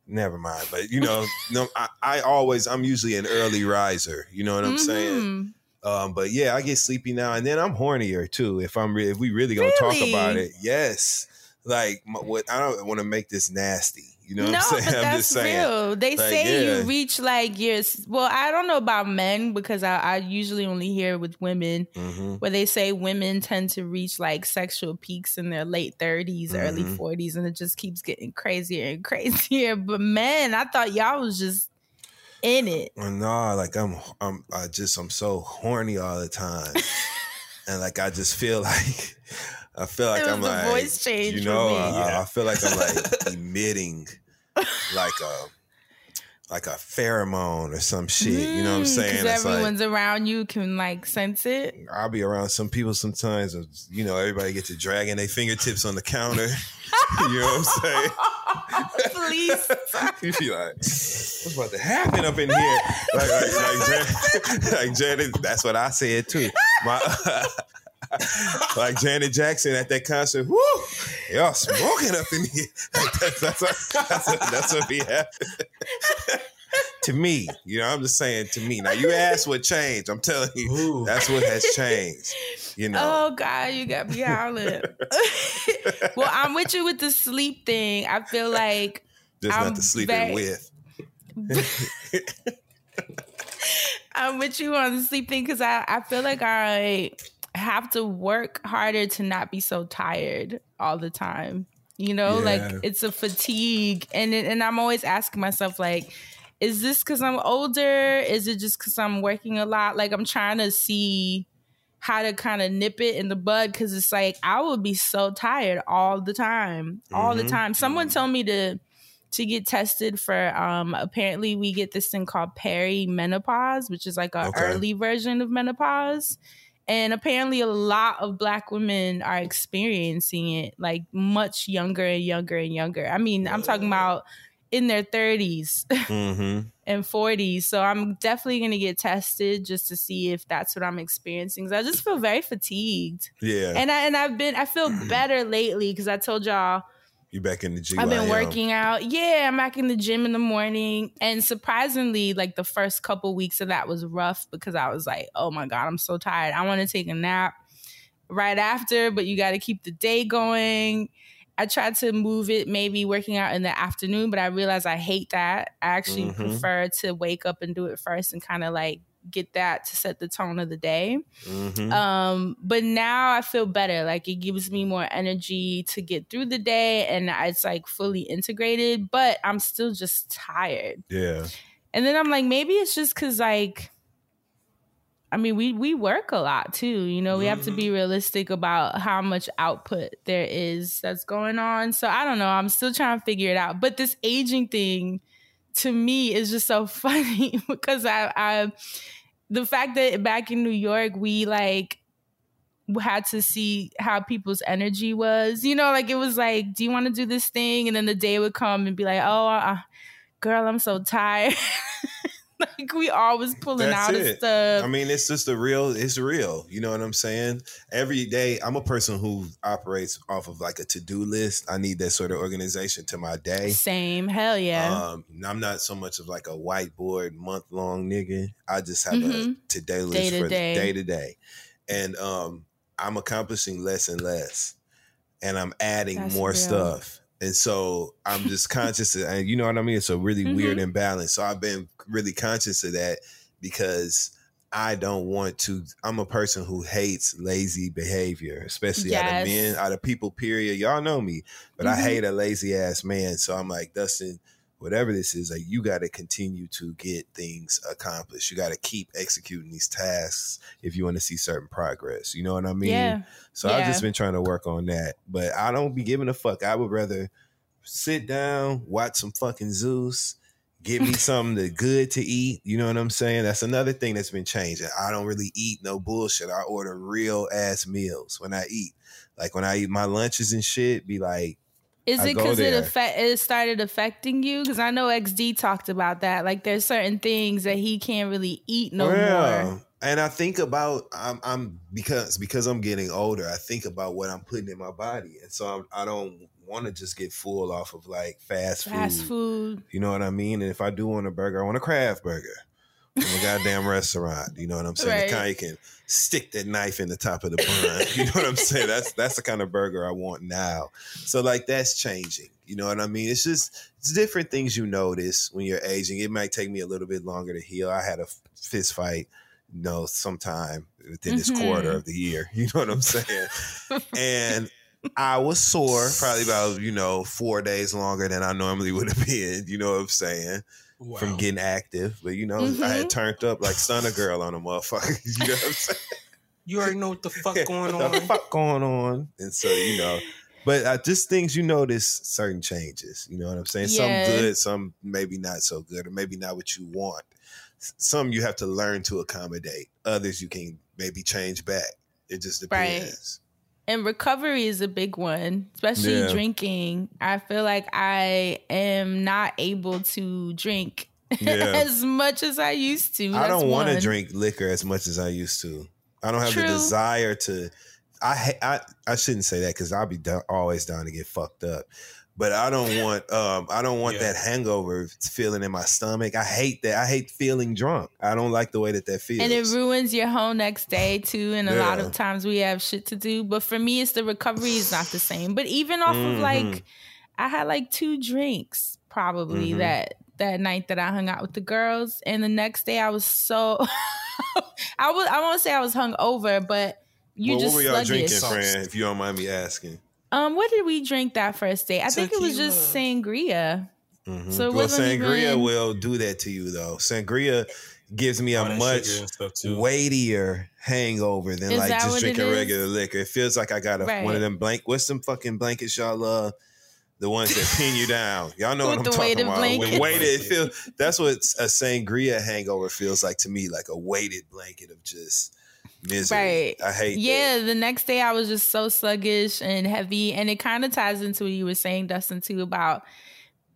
never mind. But you know, no, I, I always, I'm usually an early riser. You know what I'm saying. Mhm. Um, but yeah, I get sleepy now, and then I'm hornier too. If I'm re- if we really gonna talk about it, yes. Like what I don't want to make this nasty. You know what no, I'm saying? but I'm that's just saying. real. They Like, say yeah. you reach like years. Well, I don't know about men because I, I usually only hear with women Mhm. where they say women tend to reach like sexual peaks in their late 30s, early Mhm. 40s, and it just keeps getting crazier and crazier. But men, I thought y'all was just in it. No, like I'm, I'm, I just, I'm so horny all the time, and like I just feel like, I feel like It was I'm the like, voice change you for know, me. I, Yeah. I feel like I'm like emitting, like a, like a pheromone or some shit. you know what I'm mm, saying? Because It's like everyone's around you can like sense it. I'll be around some people sometimes. and, You know, everybody gets to dragging their fingertips on the counter. you know what I'm saying? Please. you be like, what's about to happen up in here? Like, like, like, Jan- like Janet, that's what I said too. My, like Janet Jackson at that concert, whoo, y'all smoking up in here. Like, that's, that's, what, that's, what, that's what be happening. to me, you know, I'm just saying to me. Now, you asked what changed. I'm telling you, Ooh. that's what has changed. You know, Oh God, you got me howling. well, I'm with you with the sleep thing. I feel like just I'm not to sleep it with. I'm with you on the sleep thing because I, I feel like I have to work harder to not be so tired all the time. You know, Yeah. like it's a fatigue, and and I'm always asking myself like, is this because I'm older? Is it just because I'm working a lot? Like I'm trying to see how to kind of nip it in the bud because it's like I would be so tired all the time, all the Mhm. time. Someone told me to to get tested for um apparently we get this thing called perimenopause, which is like a Okay. early version of menopause. And apparently a lot of black women are experiencing it like much younger and younger and younger. I mean, I'm talking about in their 30s Mm-hmm. and 40s. So I'm definitely going to get tested just to see if that's what I'm experiencing. I just feel very fatigued. Yeah. And I and I've been I feel better lately cuz I told y'all you back in the gym? I've been working out. Yeah, I'm back in the gym in the morning. And surprisingly, like the first couple weeks of that was rough because I was like, oh my God, I'm so tired. I want to take a nap right after, but you got to keep the day going. I tried to move it, maybe working out in the afternoon, but I realized I hate that. I actually Mhm. prefer to wake up and do it first and kind of like get that to set the tone of the day. Mm-hmm. Um, but now I feel better. Like it gives me more energy to get through the day and it's like fully integrated, but I'm still just tired. yeah. And then I'm like, maybe it's just cause like I mean, we we work a lot too. You know, we have to be realistic about how much output there is that's going on. So I don't know. I'm still trying to figure it out. But this aging thing to me is just so funny because I, I the fact that back in New York we like had to see how people's energy was. You know, like it was like, do you want to do this thing? And then the day would come and be like, oh, uh, girl, I'm so tired. like we always pulling That's out it. of stuff. I mean, it's just a real. It's real. You know what I'm saying? Every day, I'm a person who operates off of like a to do list. I need that sort of organization to my day. Same, hell yeah. Um, I'm not so much of like a whiteboard month long nigga. I just have a Mhm. to day list Day to for day. day to day, and um, I'm accomplishing less and less, and I'm adding That's more real. stuff. And so I'm just conscious, of, and you know what I mean. It's a really weird Mhm. imbalance. So I've been really conscious of that because I don't want to. I'm a person who hates lazy behavior, especially out of Yes. men, out of people. Period. Y'all know me, but I Mhm. hate a lazy ass man. So I'm like Dustin. Whatever this is, like you got to continue to get things accomplished. You got to keep executing these tasks if you want to see certain progress. You know what I mean? Yeah. So I've just been trying to work on that. But I don't be giving a fuck. I would rather sit down, watch some fucking Zeus, give me something good to eat. You know what I'm saying? That's another thing that's been changing. I don't really eat no bullshit. I order real ass meals when I eat. Like when I eat my lunches and shit, be like, Is I it because it affect it started affecting you? Because I know XD talked about that. Like there's certain things that he can't really eat no Yeah. more. And I think about I'm I'm because because I'm getting older. I think about what I'm putting in my body, and so I'm, I don't want to just get full off of like fast food. Fast food. You know what I mean? And if I do want a burger, I want a craft burger from a goddamn restaurant. You know what I'm saying? Right. The kind you can stick that knife in the top of the bun. You know what I'm saying? That's that's the kind of burger I want now. So like that's changing. You know what I mean? It's just it's different things you notice when you're aging. It might take me a little bit longer to heal. I had a fist fight, you know, sometime within this quarter Mhm. of the year. You know what I'm saying? and I was sore, probably about you know four days longer than I normally would have been. You know what I'm saying? From getting active, but you know I Mhm. had turned up like Stunna Girl on a motherfucker. You know what I'm saying? You already know what the fuck going what the on. fuck going on? And so you know, but uh, just things you notice certain changes. You know what I'm saying? Yeah. Some good, some maybe not so good, or maybe not what you want. Some you have to learn to accommodate. Others you can maybe change back. It just Right. depends. And recovery is a big one, especially Yeah. drinking. I feel like I am not able to drink Yeah. as much as I used to. I don't want to drink liquor as much as I used to. I don't have True. the desire to. I I I shouldn't say that because I'll be down, always down to get fucked up. But I don't want um I don't want Yeah. that hangover feeling in my stomach. I hate that. I hate feeling drunk. I don't like the way that that feels. And it ruins your whole next day too. And a lot of times we have shit to do. But for me, it's the recovery is not the same. But even off of like. I had like two drinks probably Mhm. that that night that I hung out with the girls, and the next day I was so I was I won't say I was hung over, but you well, just what were y'all sluggish. drinking, friend? If you don't mind me asking. Um, what did we drink that first day? I think it was just sangria. Mhm. So well, sangria even- will do that to you though. Sangria gives me a All much sugar and stuff, too. weightier hangover than Is like just drinking regular liquor. It feels like I got a, one of them blank. What's them fucking blankets y'all love? The ones that pin you down. Y'all know what I'm talking weighted about. blankets. Weighted. It feel, that's what a sangria hangover feels like to me, like a weighted blanket of just misery. Right. I hate that. Yeah, the next day I was just so sluggish and heavy. And it kind of ties into what you were saying, Dustin, too, about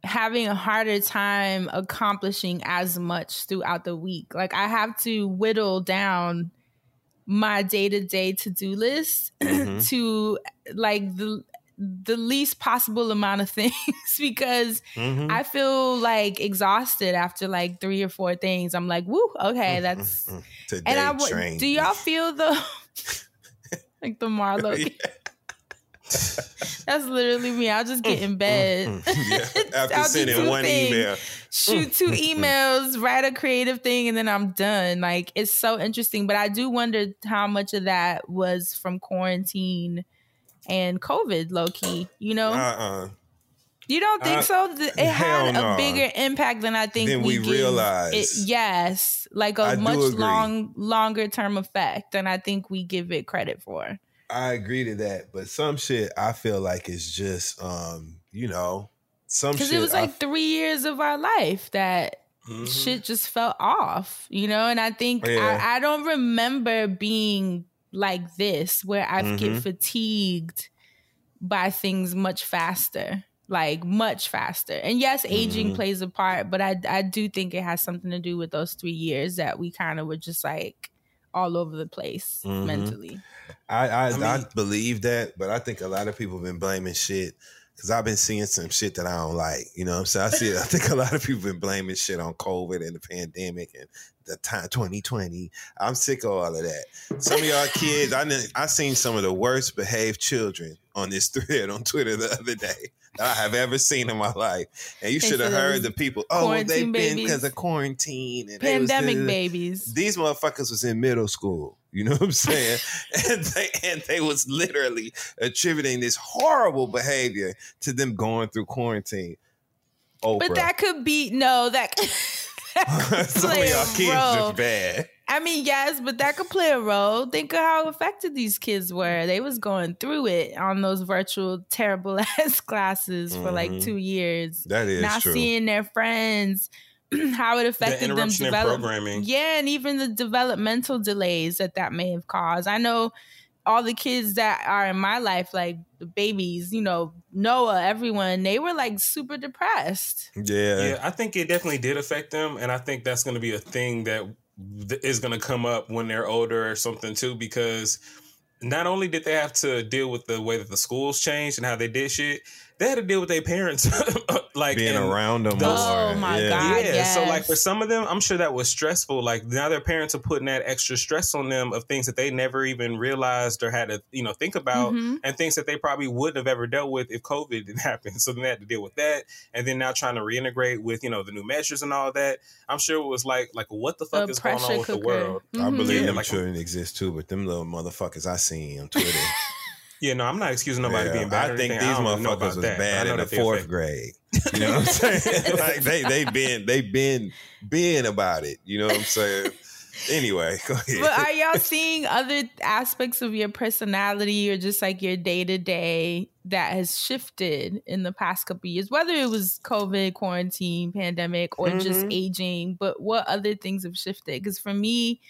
having a harder time accomplishing as much throughout the week. Like I have to whittle down my day to day to do list Mhm. to like the the least possible amount of things because Mhm. I feel like exhausted after like three or four things. I'm like, woo, okay, mm-hmm. that's Mm, Today and I w- train. do y'all feel the like the Marlo? That's literally me. I'll just get in mm-hmm. bed, yeah. After sending one things. email. shoot two emails, write a creative thing, and then I'm done. Like it's so interesting. But I do wonder how much of that was from quarantine and COVID, low key. You know, Uh-uh. you don't think uh, so? It had a bigger impact than I think Than we, we realize. It, yes, like a I much long, longer term effect than I think we give it credit for. I agree to that, but some shit I feel like is just um, you know, some Because it was I- like three years of our life that Mhm. shit just felt off, you know? And I think Yeah. I, I don't remember being like this where I get Mhm. fatigued by things much faster. like much faster. And yes, aging Mhm. plays a part, but I I do think it has something to do with those three years that we kind of were just like all over the place Mhm. mentally. I I, I I, believe that, but I think a lot of people have been blaming shit because I've been seeing some shit that I don't like. You know what I'm saying? I see. I think a lot of people have been blaming shit on COVID and the pandemic and the time 2020. I'm sick of all of that. Some of y'all kids, I I seen some of the worst behaved children on this thread on Twitter the other day. that I have ever seen in my life, and you should have heard the people. Oh, well, they've been because of quarantine and they was Pandemic babies. these motherfuckers was in middle school. You know what I'm saying? and they and they was literally attributing this horrible behavior to them going through quarantine. Oh, But that could be no that. some of y'all kids role. just bad. I mean, yes, but that could play a role. Think of how affected these kids were. They was going through it on those virtual terrible ass classes for like Mhm. two years. That is Not true. seeing their friends, how it affected them interruption in develop- programming. Yeah, and even the developmental delays that that may have caused. I know all the kids that are in my life, like the babies, you know, Noah, everyone, they were like super depressed. Yeah. Yeah, I think it definitely did affect them, and I think that's going to be a thing that is going to come up when they're older or something too. Because not only did they have to deal with the way that the schools changed and how they did shit, they had to deal with their parents, like Being and around them those- Oh, my yeah. God. yeah, so like for some of them, I'm sure that was stressful. Like now their parents are putting that extra stress on them of things that they never even realized or had to, you know, think about Mhm. and things that they probably wouldn't have ever dealt with if COVID didn't happen. So then they had to deal with that. And then now trying to reintegrate with, you know, the new measures and all that. I'm sure it was like like what the fuck A is going on with the world? I Mhm. believe Yeah, them like- children exist too, but them little motherfuckers I seen on Twitter. Yeah, no, I'm not excusing nobody Yeah, being bad. I think anything. these I motherfuckers about was that, bad in the fourth affect- grade. You know what I'm saying? like they they been they been been about it. You know what I'm saying? Anyway, go ahead. But are y'all seeing other aspects of your personality or just like your day to day that has shifted in the past couple years? Whether it was COVID, quarantine, pandemic, or just Mhm. aging, but what other things have shifted? Because for me,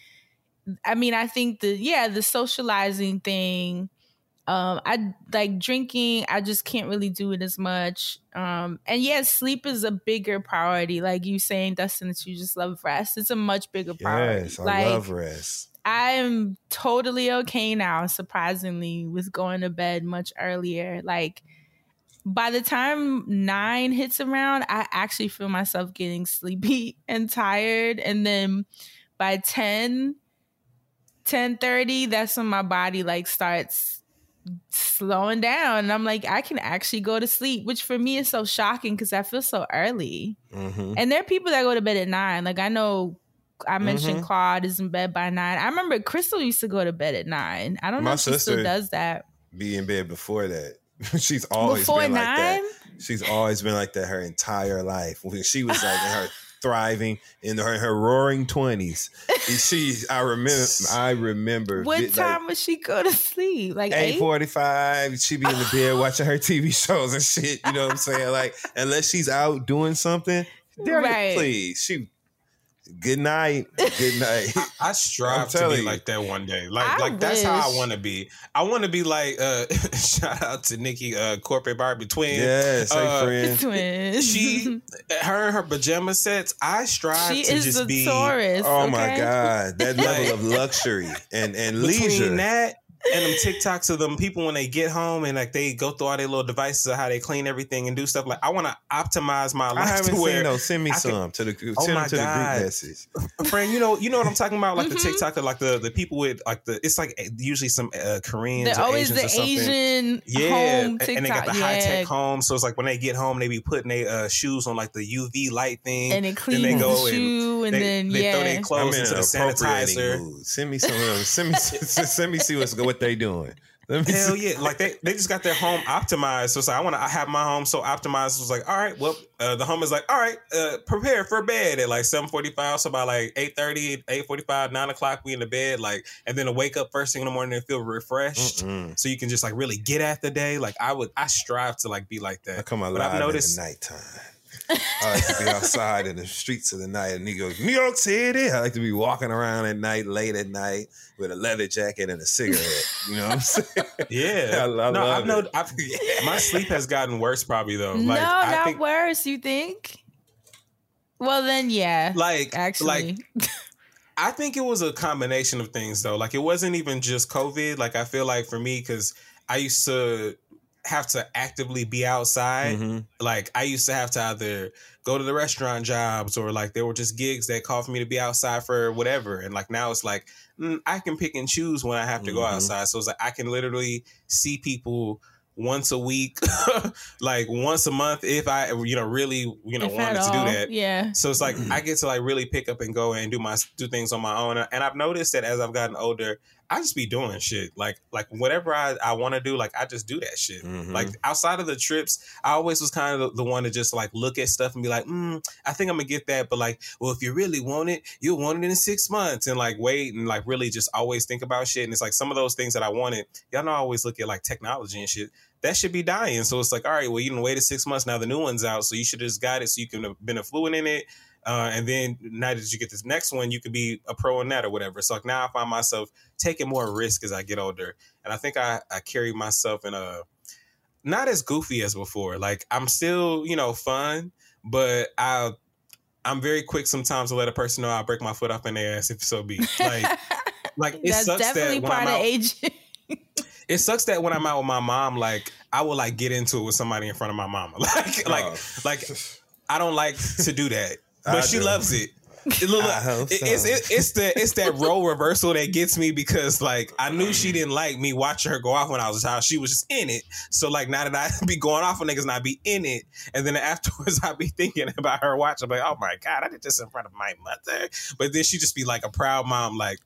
I mean, I think the yeah, the socializing thing. Um, I like drinking. I just can't really do it as much. Um, and yes, sleep is a bigger priority. Like you saying, Dustin, that you just love rest. It's a much bigger priority. yes, I like, love rest. I'm totally okay now, surprisingly, with going to bed much earlier. Like by the time nine hits around, I actually feel myself getting sleepy and tired. And then by 10, 10 that's when my body like starts slowing down. And I'm like, I can actually go to sleep, which for me is so shocking because I feel so early. hmm And there are people that go to bed at nine. Like I know I mentioned Mhm. Claude is in bed by nine. I remember Crystal used to go to bed at nine. I don't know My if she still sister- does that. Be in bed before that. She's always Before been like that. She's always been like that her entire life. When she was like in her thriving in her, her roaring twenties. She I remember I remember What vi- like, time would she go to sleep? Like eight forty five. eight? forty five. She be in the bed watching her TV shows and shit. You know what I'm saying? Like unless she's out doing something, Right. please. She. Good night. Good night. I strive to be you. like that one day. Like, I like that's how I want to be. I want to be like. uh Shout out to Nikki, uh, corporate Barbie twin. yes, hey Uh, friend. Twins. She, her, and her pajama sets. I strive she to is just a be Taurus. Oh my god, that level of luxury and and between leisure. that and them TikToks of them people when they get home and like they go through all their little devices of how they clean everything and do stuff. Like I want to optimize my I life haven't to where seen those. Send me I can- some to the Oh send my them to the God. group message. friend, you know, you know what I'm talking about, like Mhm. the TikTok of like the the people with like the it's like eh, usually some uh, Koreans. They're or always Asians the or something. Asian Yeah, home and- TikTok. and they got the yeah. high tech home. So it's like when they get home, they be putting their uh, shoes on like the UV light thing, and it Then cleans they the go and shoe, and they, then they yeah, throw their clothes in into an the appropriating sanitizer. mood. Send me some. of them. Send me. send me see what's what they doing. Let me Hell see. yeah! Like they, they just got their home optimized. So it's like I want to have my home so optimized. So it's like, all right, well, uh, the home is like, all right, uh, prepare for bed at like seven forty five. So by like 8.30, 8.45, 9 o'clock, we in the bed. Like, and then to wake up first thing in the morning and feel refreshed. Mm-mm. So you can just like really get at the day. Like I would, I strive to like be like that. I that. come But alive I've noticed- in the nighttime. I like to be outside in the streets of the night. And he goes, New York City. I like to be walking around at night, late at night, with a leather jacket and a cigarette. You know what I'm saying? Yeah, I, I no, no, it. I've, my sleep has gotten worse probably though. no, Like I not think, worse. You think? Well, then, yeah. like actually, like I think it was a combination of things though. Like it wasn't even just COVID. Like I feel like for me, because I used to have to actively be outside. Mhm. Like I used to have to either go to the restaurant jobs or like there were just gigs that called for me to be outside for whatever. And like now it's like mm, I can pick and choose when I have to go Mhm. outside. So it's like I can literally see people once a week, like once a month if I you know really you know If wanted to do that. Yeah. So it's like I get to like really pick up and go and do my do things on my own. And I've noticed that as I've gotten older, I just be doing shit. Like like whatever I, I want to do, like I just do that shit. Mhm. Like outside of the trips, I always was kind of the, the one to just like look at stuff and be like, mm, I think I'm gonna get that. But like, well, if you really want it, you'll want it in six months and like wait and like really just always think about shit. And it's like some of those things that I wanted, y'all know I always look at like technology and shit. That should be dying. So it's like, all right, well, you didn't waited six months. Now the new one's out. So you should have just got it so you can have been affluent in it. Uh, and then now that you get this next one, you can be a pro in that or whatever. So like now I find myself taking more risk as I get older. And I think I, I carry myself in a not as goofy as before. Like I'm still, you know, fun, but I I'm very quick sometimes to let a person know I'll break my foot off in their ass if so be. Like like it That's sucks definitely that when part I'm of out, aging. it sucks that when I'm out with my mom, like I will like get into it with somebody in front of my mama. Like like Oh. like I don't like to do that. I But she do. loves it. It- look, I it- it's it, it's the it's that role reversal that gets me because like I knew she didn't like me watching her go off when I was a child. She was just in it. So like now that I be going off on niggas and I be in it, and then afterwards I be thinking about her watching, like, oh my god, I did this in front of my mother. But then she just be like a proud mom, like.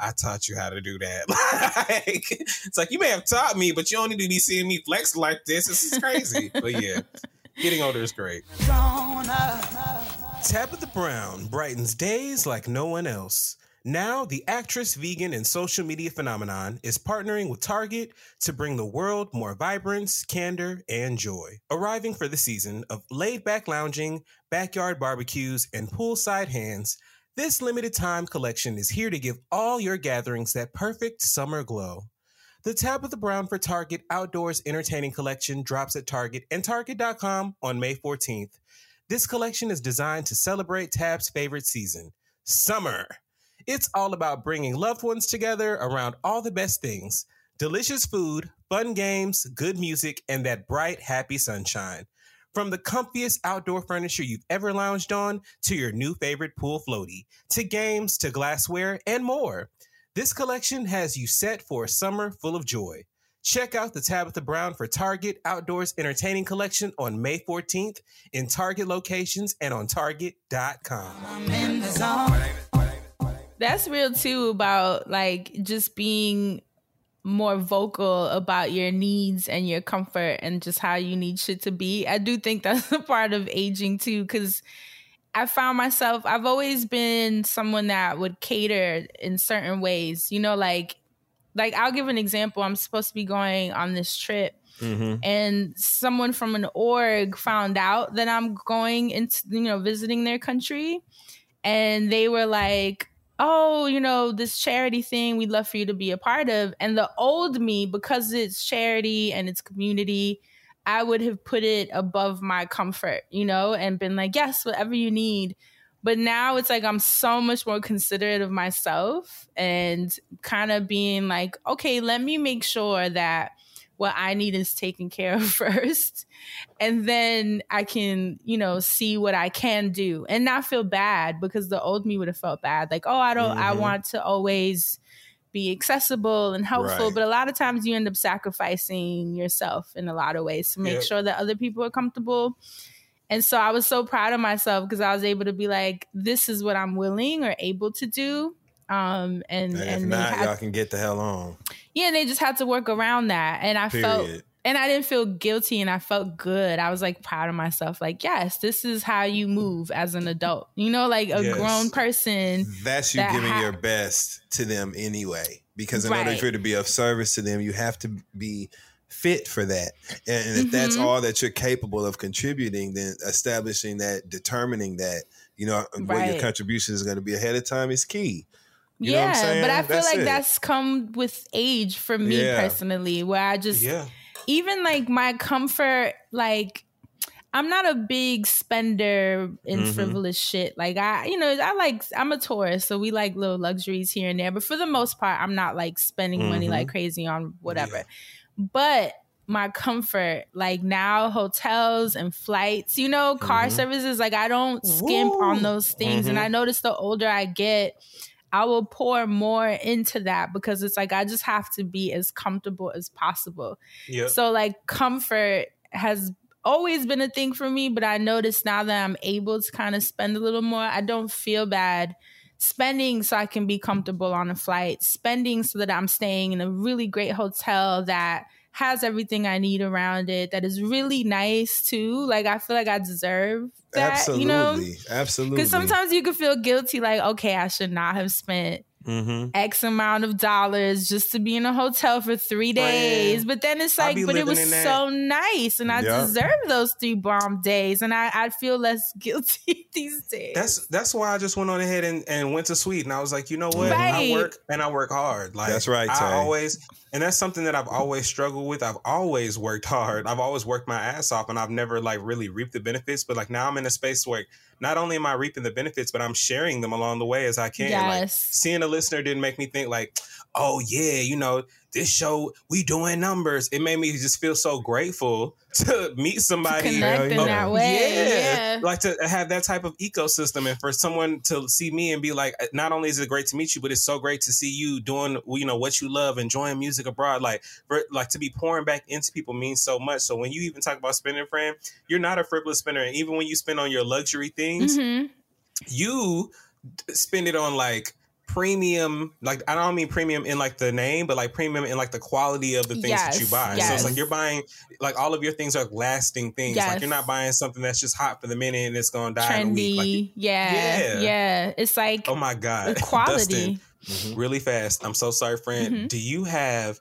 I taught you how to do that. like, it's like you may have taught me, but you don't need to be seeing me flex like this. This is crazy. but yeah, getting older is great. Tabitha Brown brightens days like no one else. Now, the actress, vegan, and social media phenomenon is partnering with Target to bring the world more vibrance, candor, and joy. Arriving for the season of laid back lounging, backyard barbecues, and poolside hands, this limited time collection is here to give all your gatherings that perfect summer glow. The Tabitha Brown for Target Outdoors Entertaining Collection drops at Target and Target.com on May 14th. This collection is designed to celebrate Tab's favorite season, summer. It's all about bringing loved ones together around all the best things delicious food, fun games, good music, and that bright, happy sunshine. From the comfiest outdoor furniture you've ever lounged on to your new favorite pool floaty, to games, to glassware, and more. This collection has you set for a summer full of joy. Check out the Tabitha Brown for Target Outdoors Entertaining Collection on May 14th in Target locations and on Target.com. That's real too about like just being more vocal about your needs and your comfort and just how you need shit to be. I do think that's a part of aging too, because I found myself, I've always been someone that would cater in certain ways, you know, like, like I'll give an example. I'm supposed to be going on this trip Mm-hmm. and someone from an org found out that I'm going into, you know, visiting their country. And they were like, oh, you know, this charity thing we'd love for you to be a part of. And the old me, because it's charity and it's community, I would have put it above my comfort, you know, and been like, yes, whatever you need. But now it's like I'm so much more considerate of myself and kind of being like, okay, let me make sure that what I need is taken care of first. And then I can, you know, see what I can do and not feel bad because the old me would have felt bad. Like, oh, I don't, I Mhm. want to always be accessible and helpful. Right. But a lot of times you end up sacrificing yourself in a lot of ways to make Yep. sure that other people are comfortable. And so I was so proud of myself because I was able to be like, this is what I'm willing or able to do. Um, and, And if and not, had- y'all can get the hell on. yeah, and they just had to work around that. And I felt Period. And I didn't feel guilty and I felt good. I was like proud of myself. Like, yes, this is how you move as an adult. You know, like a Yes. grown person. That's you that giving ha- your best to them anyway. Because in order for you to be of service to them, you have to be fit for that. And, and if that's Mhm. all that you're capable of contributing, then establishing that, determining that, you know, what your contribution is going to be ahead of time is key. You know what I'm yeah, but I feel That's like it. that's come with age for me Yeah. personally, where I just Yeah. Even like my comfort, like I'm not a big spender in Mhm. frivolous shit. Like I, you know, I like I'm a Taurus, so we like little luxuries here and there. But for the most part, I'm not like spending money Mhm. like crazy on whatever. But my comfort, like now hotels and flights, you know, car Mhm. services, like I don't skimp on those things. And Mhm. I notice the older I get, I will pour more into that because it's like I just have to be as comfortable as possible. Yep. So like comfort has always been a thing for me, but I notice now that I'm able to kind of spend a little more, I don't feel bad spending so I can be comfortable on a flight, spending so that I'm staying in a really great hotel that has everything I need around it, that is really nice too. Like I feel like I deserve that, absolutely, you know? absolutely. Because sometimes you can feel guilty, like, okay, I should not have spent Mhm. X amount of dollars just to be in a hotel for three days. But then it's like, but it was so nice and I Yeah. deserve those three bomb days. And I, I feel less guilty these days. That's that's why I just went on ahead and, and went to Sweden. I was like, you know what? I work and I work hard. Like That's right, Tay. I always and that's something that I've always struggled with. I've always worked hard. I've always worked my ass off and I've never like really reaped the benefits. But like now I'm in a space where not only am I reaping the benefits, but I'm sharing them along the way as I can. Like Yes. seeing a listener didn't make me think like, oh yeah, you know, this show we doing numbers. It made me just feel so grateful to meet somebody connect in yeah. that way. Yeah. like to have that type of ecosystem and for someone to see me and be like not only is it great to meet you but it's so great to see you doing you know what you love enjoying music abroad like for, like to be pouring back into people means so much so when you even talk about spending friend you're not a frivolous spender and even when you spend on your luxury things Mhm. you spend it on like premium like i don't mean premium in like the name but like premium in like the quality of the things that you Yes, buy. So it's like you're buying like all of your things are lasting things. Like you're not buying something that's just hot for the minute and it's gonna die in a week. Like Trendy. yeah, Yeah. yeah. It's like oh my god. the quality. Dustin, really fast. I'm so sorry friend. Mhm. do you have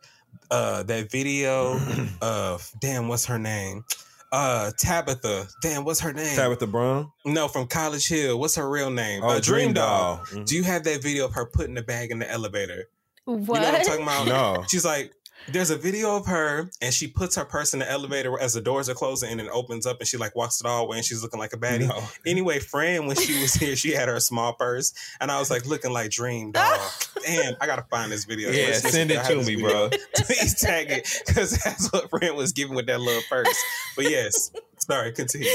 uh that video of damn what's her name uh tabitha damn what's her name Tabitha Brown. no from college hill what's her real name Oh, uh, dream, DreamDoll, Doll. Mhm. do you have that video of her putting the bag in the elevator what? you know what I'm talking about? No. She's like, there's a video of her and she puts her purse in the elevator as the doors are closing and it opens up and she like walks it all the way and she's looking like a baddie. No. Anyway, Fran, when she was here, she had her small purse and I was like looking like Dream Dog. Damn, I gotta find this video. Yeah, Let's- let's send it to me, video. bro. Please tag it because that's what Fran was giving with that little purse. But yes, sorry, continue.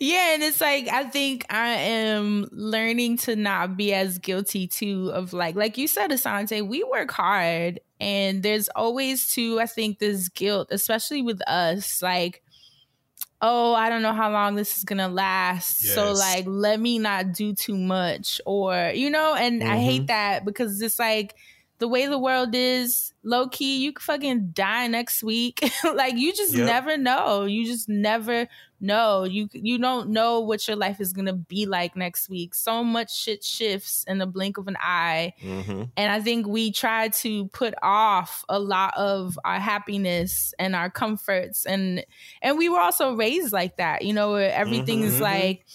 yeah, and it's like I think I am learning to not be as guilty too of like like you said, Asante, we work hard and there's always too, I think, this guilt, especially with us, like, oh, I don't know how long this is gonna last. So like let me not do too much. Or, you know, and I hate mm-hmm. that because it's like the way the world is, low key, you could fucking die next week. like you just Yep. never know. You just never know. You you don't know what your life is gonna be like next week. So much shit shifts in the blink of an eye. Mm-hmm. And I think we try to put off a lot of our happiness and our comforts and and we were also raised like that, you know, where everything is Mhm. like,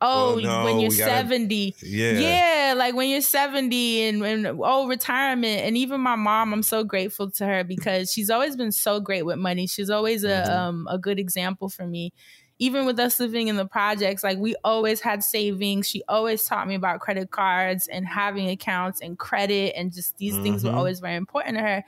oh, Well, no, when you're we gotta- 70, Yeah. yeah, like when you're 70 and, and oh, retirement. And even my mom, I'm so grateful to her because she's always been so great with money. She's always a Mhm. um a good example for me. Even with us living in the projects, like we always had savings. She always taught me about credit cards and having accounts and credit and just these things were Mhm. always very important to her.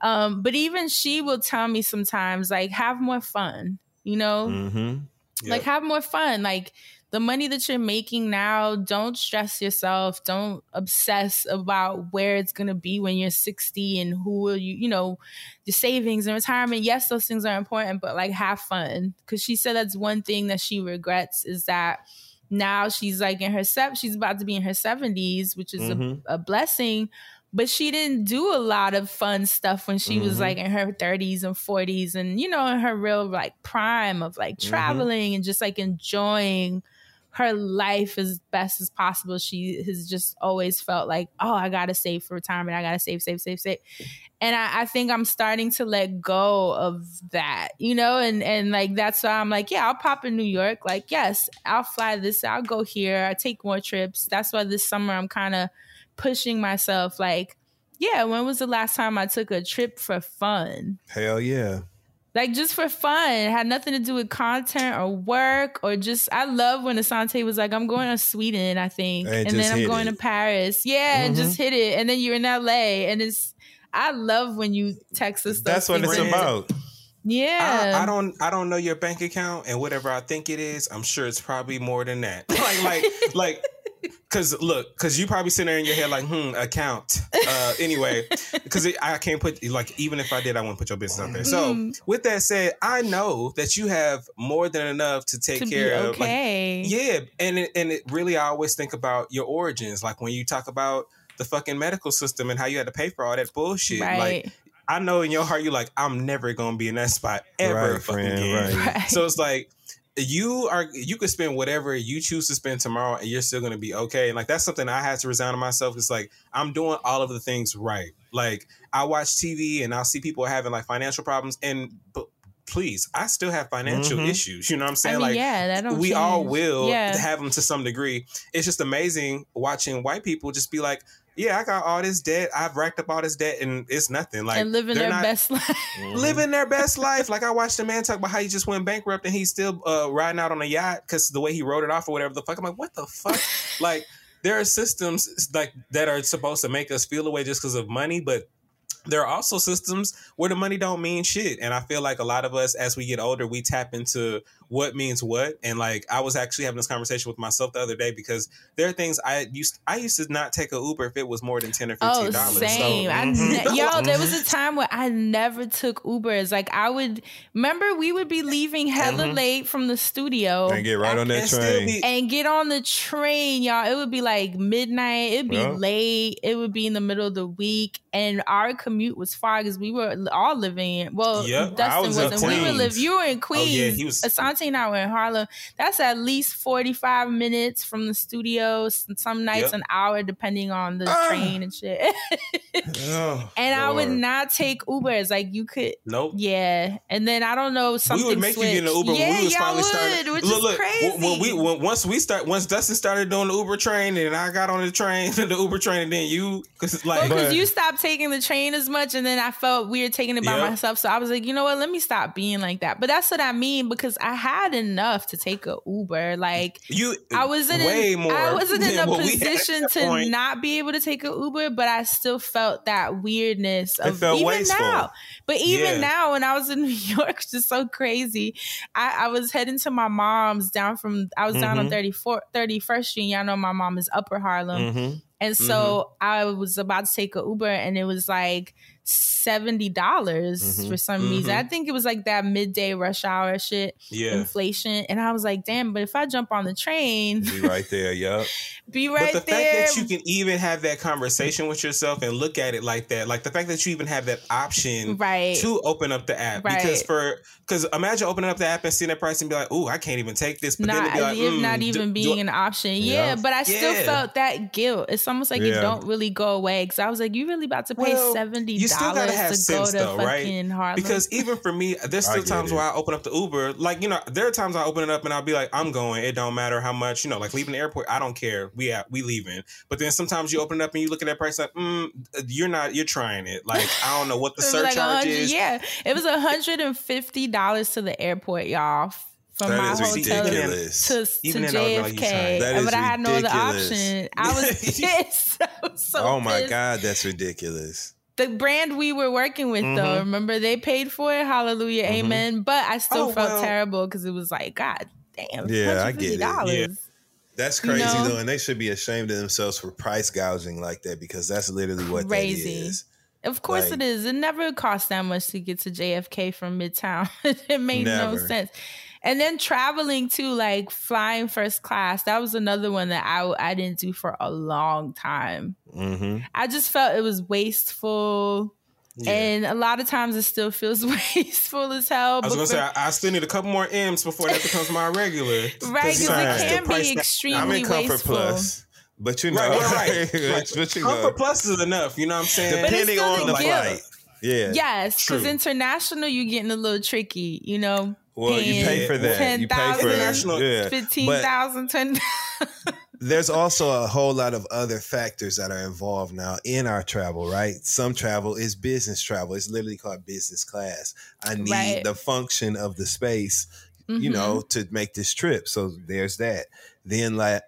Um, but even she will tell me sometimes, like, have more fun, you know? Mm-hmm. like have more fun like the money that you're making now don't stress yourself don't obsess about where it's going to be when you're 60 and who will you you know your savings and retirement yes those things are important but like have fun because she said that's one thing that she regrets is that now she's like in her se- she's about to be in her 70s which is Mhm. a, a blessing but she didn't do a lot of fun stuff when she was Mhm. like in her 30s and 40s and you know in her real like prime of like Mhm. traveling and just like enjoying her life as best as possible. She has just always felt like, oh, I gotta save for retirement. I gotta save, save, save, save. And I, I think I'm starting to let go of that, you know, and and like that's why I'm like, yeah, I'll pop in New York. Like, yes, I'll fly this, I'll go here, I take more trips. That's why this summer I'm kind of pushing myself like yeah, when was the last time I took a trip for fun? Hell yeah. Like just for fun. It had nothing to do with content or work or just I love when Asante was like, I'm going to Sweden, I think. And And, then I'm going it. to Paris. Yeah, and Mhm. just hit it. And then you're in LA. And it's I love when you text us. That's what it's things. about. Yeah. I, I don't I don't know your bank account and whatever I think it is, I'm sure it's probably more than that. Like like like cause look, cause you probably sitting there in your head like, hmm, account. Uh anyway, because I can't put like even if I did, I wouldn't put your business out there. So Mm. with that said, I know that you have more than enough to take To be care of. like, okay. yeah, and it, and it really I always think about your origins, like when you talk about the fucking medical system and how you had to pay for all that bullshit. Right. Like I know in your heart you're like, I'm never gonna be in that spot ever Right, fucking friend, again. right. So it's like you are you could spend whatever you choose to spend tomorrow and you're still gonna be okay. And like that's something I had to resign to myself. It's like I'm doing all of the things right. Like I watch TV and I'll see people having like financial problems and but please, I still have financial Mhm. issues. You know what I'm I saying? mean, like yeah, that don't we all will Yeah. have them to some degree. It's just amazing watching white people just be like, "Yeah, I got all this debt. I've racked up all this debt, and it's nothing." Like and living their not best life. living their best life. Like I watched a man talk about how he just went bankrupt and he's still uh, riding out on a yacht because the way he wrote it off or whatever the fuck. I'm like, what the fuck? like there are systems like that are supposed to make us feel away just because of money, but there are also systems where the money don't mean shit and i feel like a lot of us as we get older we tap into what means what and like i was actually having this conversation with myself the other day because there are things i used i used to not take a uber if it was more than 10 or 15 Oh, dollars same. I ne- yo, there was a time where I never took Ubers. Like I would remember we would be leaving hella Mhm. late from the studio And get right on that train. be- and get on the train, y'all. It would be like midnight. It'd be Yeah. late. It would be in the middle of the week, and our commute was far because we were all living. in Well, Yep, I Dustin was in wasn't. We were Queens. live. You were in Oh, yeah, Queens. he was- Asante and I were in Harlem. That's at least forty five minutes from the studio. Some nights Yep. an hour, depending on the Ah. train and shit. Oh, and I would not take Ubers. Like you could. nope Yeah, and then I don't know something. we would make you get in the switched. Uber yeah, when we was y'all finally would, starting. which look, is look, crazy. When, when we when, once we start once Dustin started doing the Uber train and I got on the train, the Uber train, and then you because it's like because But- you stopped taking the train as much, and then I felt weird taking it by Yep. myself. So I was like, you know what? Let me stop being like that. But that's what I mean because I had enough to take a Uber. Like you I wasn't way in, more. I wasn't in a what we had at position to point. not be able to take a Uber, but I still felt that weirdness of felt even wasteful. now. But even Yeah. now, when I was in New York, just so crazy, I, I was heading to my mom's down from I was down on Mhm. 34, 31st Street. Y'all know my mom is Upper Harlem. Mhm. And so I was about to take a Uber and it was like seventy dollars Mhm. for some reason. Mhm. I think it was like that midday rush hour shit, Yeah. inflation. And I was like, damn, but if I jump on the train, Be right there, yup. be right but the there. fact that you can even have that conversation with yourself and look at it like that, like the fact that you even have that option right. to open up the app, Right. because for because imagine opening up the app and seeing that price and be like, "Ooh, I can't even take this," but then not, be like, mm, not do- even do- being an option. Yeah, Yeah. but I still Yeah. felt that guilt. It's almost like it Yeah. don't really go away. Cause I was like, you really about to pay Well, seventy you still gotta have to sense, go to though, right? Harlem. Because even for me, there's still times it. where I open up the Uber. Like, you know, there are times I open it up and I'll be like, I'm going. It don't matter how much, you know, like leaving the airport, I don't care. We out, we leaving. But then sometimes you open it up and you look at that price like, mm, you're not, you're trying it. Like, I don't know what the It was like is. Yeah, it was hundred and fifty dollars to the airport, y'all, from That my is hotel ridiculous. to, to Even then, I would be like, you JFK. That is but I had no other ridiculous. option. I was pissed. I was so oh my pissed. god, that's ridiculous. The brand we were working with, though, Mhm. remember they paid for it. Hallelujah, Mhm. amen. But I still Oh, felt well. terrible because it was like, God damn, Yeah, I get it. $150. Yeah. That's You crazy know? though, and they should be ashamed of themselves for price gouging like that because that's literally what Crazy. that is. Of course Like- it is. It never cost that much to get to JFK from Midtown. it made no sense. And then traveling too, like flying first class, that was another one that I I didn't do for a long time. Mm-hmm. I just felt it was wasteful. And a lot of times it still feels wasteful as hell. I was gonna for- say I, I still need a couple more M's before that becomes my regular. Right, 'cause you know, it can be that- extremely I'm in Comfort wasteful. Plus, but you know, Right, right, right. but, but you Comfort know, Plus is enough. You know what I'm saying? But it's depending still on the the flight. Yeah. Yes, because international, you're getting a little tricky, you know. Well, you pay for that. You pay for 10,000, International- yeah. But 15,000, 10,000. there's also a whole lot of other factors that are involved now in our travel, right? Some travel is business travel. It's literally called business class. I need Right. the function of the space, you Mhm. know, to make this trip. So there's that. Then like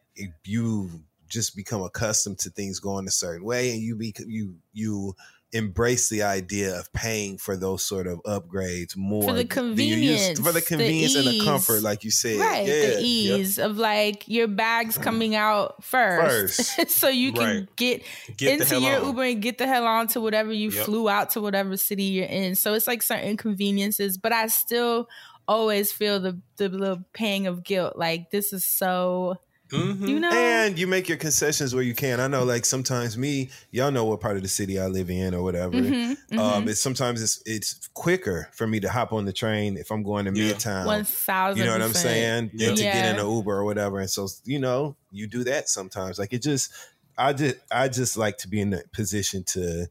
you just become accustomed to things going a certain way and you be you you embrace the idea of paying for those sort of upgrades more the than you used- for the convenience, the convenience and the comfort like you said Right, yeah the Yep. ease of like your bags mm. coming out first, so you can Right. get, Get into your on. Uber and get the hell on to whatever you Yep. flew out to whatever city you're in. So it's like certain conveniences, but I still always feel the the little pang of guilt. Like this is so, Mhm. you know, And you make your concessions where you can. I know, like sometimes me, y'all know what part of the city I live in or whatever. Mhm, Um, mhm. it's sometimes it's it's quicker for me to hop on the train if I'm going to Yeah. Midtown. one thousand. You know what I'm saying? Yeah. Than to get in an Uber or whatever. And so you know, you do that sometimes. Like it just, I just, I just like to be in the position to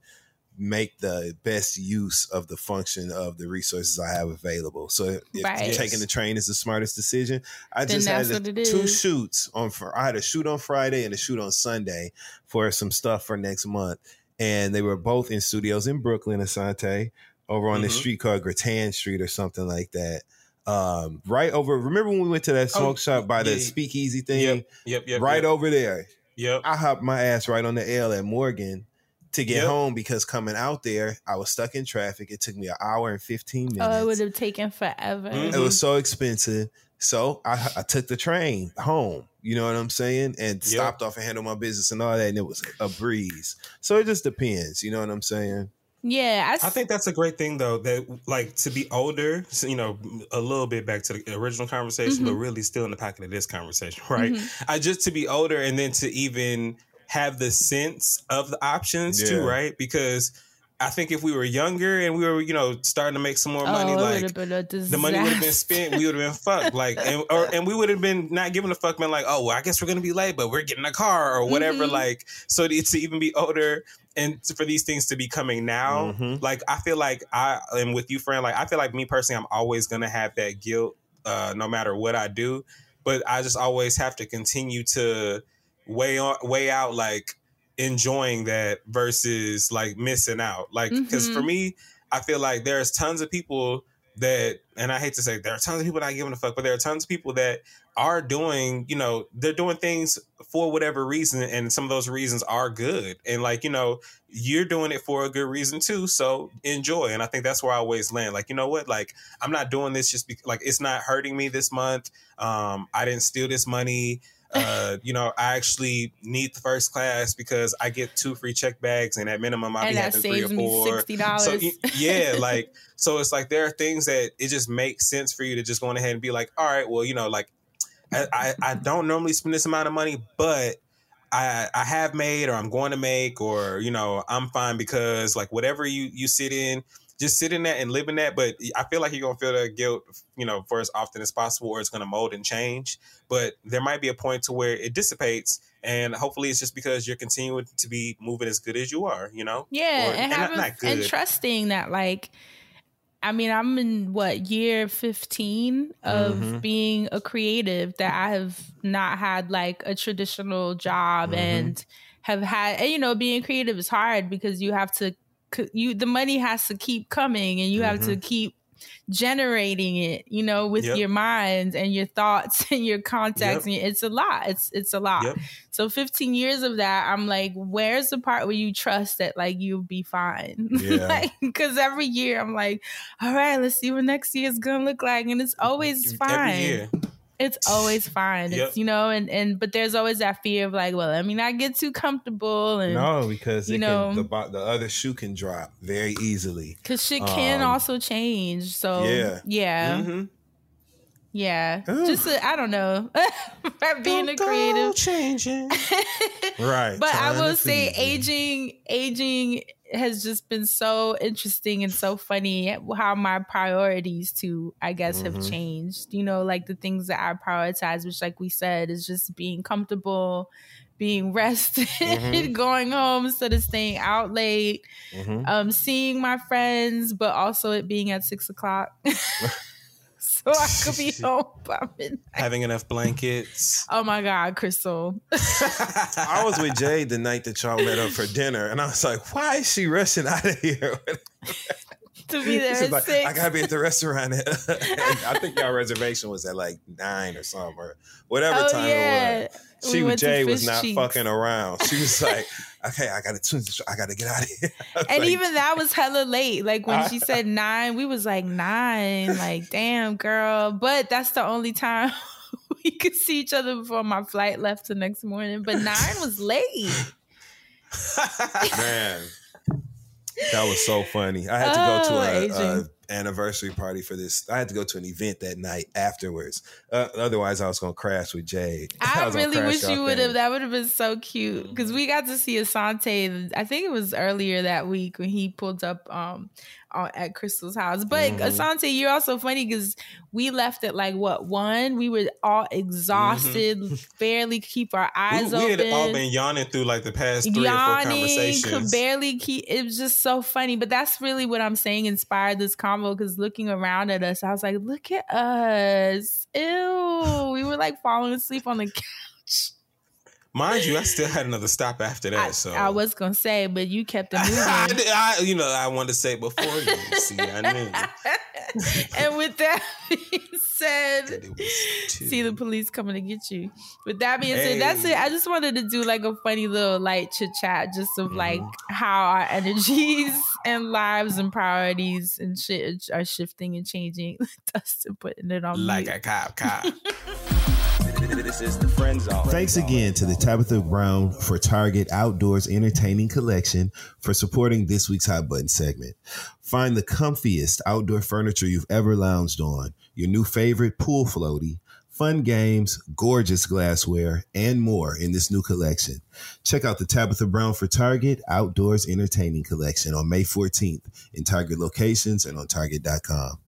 make the best use of the function of the resources I have available. So if Right. taking the train is the smartest decision, I Then just had a- two is. shoots on. Fr- I had a shoot on Friday and a shoot on Sunday for some stuff for next month, and they were both in studios in Brooklyn, Asante, over on the Mhm. street called Grattan Street or something like that. Um, right over. Remember when we went to that Oh, smoke shop by the speakeasy thing? Yep, yep, yep. right yep. over there. Yep. I hopped my ass right on the L at Morgan to get Yep. home because coming out there, I was stuck in traffic. It took me an hour and 15 minutes. Oh, it would have taken forever. Mhm. It was so expensive. So I, I took the train home. You know what I'm saying? And stopped off and handled my business and all that. And it was a breeze. So it just depends. You know what I'm saying? Yeah, I, s- I think that's a great thing though that like to be older, you know, a little bit back to the original conversation, but really still in the pocket of this conversation, right? I just to be older and then to even have the sense of the options too, right? Because I think if we were younger and we were, you know, starting to make some more oh, money, it would like have been a disaster. the money would have been spent, we would have been fucked. Like, and, or, and we would have been not giving a fuck, man. Like, oh, well, I guess we're gonna be late, but we're getting a car or whatever. Mhm. Like, so to, to even be older and to- for these things to be coming now, Mhm. like I feel like I am with you, friend. Like, I feel like me personally, I'm always gonna have that guilt, uh, no matter what I do. But I just always have to continue to weigh on, weigh out, like enjoying that versus like missing out. Like, because for Mhm. me, I feel like there's tons of people that, and I hate to say there are tons of people not giving a fuck, but there are tons of people that are doing, you know, they're doing things for whatever reason, and some of those reasons are good. And like, you know, you're doing it for a good reason too, so enjoy. And I think that's where I always land. Like, you know what? Like, I'm not doing this just because, like, it's not hurting me this month. Um, I didn't steal this money. Uh, you know, I actually need the first class because I get two free check bags, and at minimum, I'll and be that having three or four. sixty dollars. So yeah, like so it's like there are things that it just makes sense for you to just go on ahead and be like, all right, well, you know, like I, I, I don't normally spend this amount of money, but I I have made or I'm going to make or you know I'm fine because like whatever you you sit in, just sit in that and live in that. But I feel like you're gonna feel that guilt, you know, for as often as possible, or it's gonna mold and change. But there might be a point to where it dissipates, and hopefully it's just because you're continuing to be moving as good as you are, you know. Yeah, Or- and not- having not and good. trusting that like I mean, I'm in what year 15 of Mhm. being a creative that I have not had like a traditional job Mhm. and have had and you know being creative is hard because you have to you the money has to keep coming and you have to mm-hmm. keep generating it you know with Yep. your minds and your thoughts and your contacts and it's a lot it's it's a lot Yep. so 15 years of that, I'm like, where's the part where you trust that like you'll be fine? Yeah. like, because every year I'm like, all right, let's see what next year is gonna look like, and it's mm-hmm. always fine. It's always fine. Yep. It's you know, and and but there's always that fear of like, well, I mean, I get too comfortable and No, because you know- can, the, the other shoe can drop very easily. because shit can Um, also change. So yeah. yeah, Mhm. yeah. Ooh. Just a, I don't know, being a creative. changing. Right. But I will say aging aging has just been so interesting and so funny how my priorities to I guess have Mhm. changed. You know, like the things that I prioritize, which like we said is just being comfortable, being rested, Mhm. going home instead of staying out late, Mhm. um, seeing my friends, but also it being at six o'clock. so I could be home by midnight. Having enough blankets. Oh my God, Crystal. I was with Jade the night that y'all met up for dinner, and I was like, "Why is she rushing out of here?" to be there like. I gotta be at the restaurant. I think y'all reservation was at like nine or something, or whatever Oh, time yeah. it was. She We Jay was not fucking around. She was like, "Okay, I gotta, I gotta get out of here." And like, even that was hella late. Like when she said nine, we was like nine. Like, damn, girl. But that's the only time we could see each other before my flight left the next morning. But nine was late. man, that was so funny. I had to go Oh, to a, Adrian. a anniversary party for this. I had to go to an event that night afterwards. Uh, otherwise, I was gonna crash with Jade. I, gonna really wish y'all would have. That would have been so cute because we got to see Asante. I think it was earlier that week when he pulled up um on, at Crystal's house. But Mhm. Asante, you're also funny because we left at like what one? We were all exhausted, barely keep our eyes we open. We had all been yawning through like the past three or four yawning, could barely keep. It was just so funny, but that's really what I'm saying inspired this Because looking around at us, I was like, "Look at us! Ew!" we were like falling asleep on the couch. Mind you, I still had another stop after that. I, so I was gonna say, but you kept it moving. did- I- you know, I wanted to say it before you. See, I knew. and with that being said, see the police coming to get you. With that being Hey. said, that's it. I just wanted to do like a funny little light chit chat, just of like Mm-hmm. how our energies and lives and priorities and shit are shifting and changing. Dustin putting it on like mute. a cop, cop. This is the friend zone. Thanks again to the Tabitha Brown for Target Outdoors Entertaining Collection for supporting this week's Hot Button segment. Find the comfiest outdoor furniture you've ever lounged on, your new favorite pool floaty, fun games, gorgeous glassware, and more in this new collection. Check out the Tabitha Brown for Target Outdoors Entertaining Collection on May 14th in Target locations and on Target.com.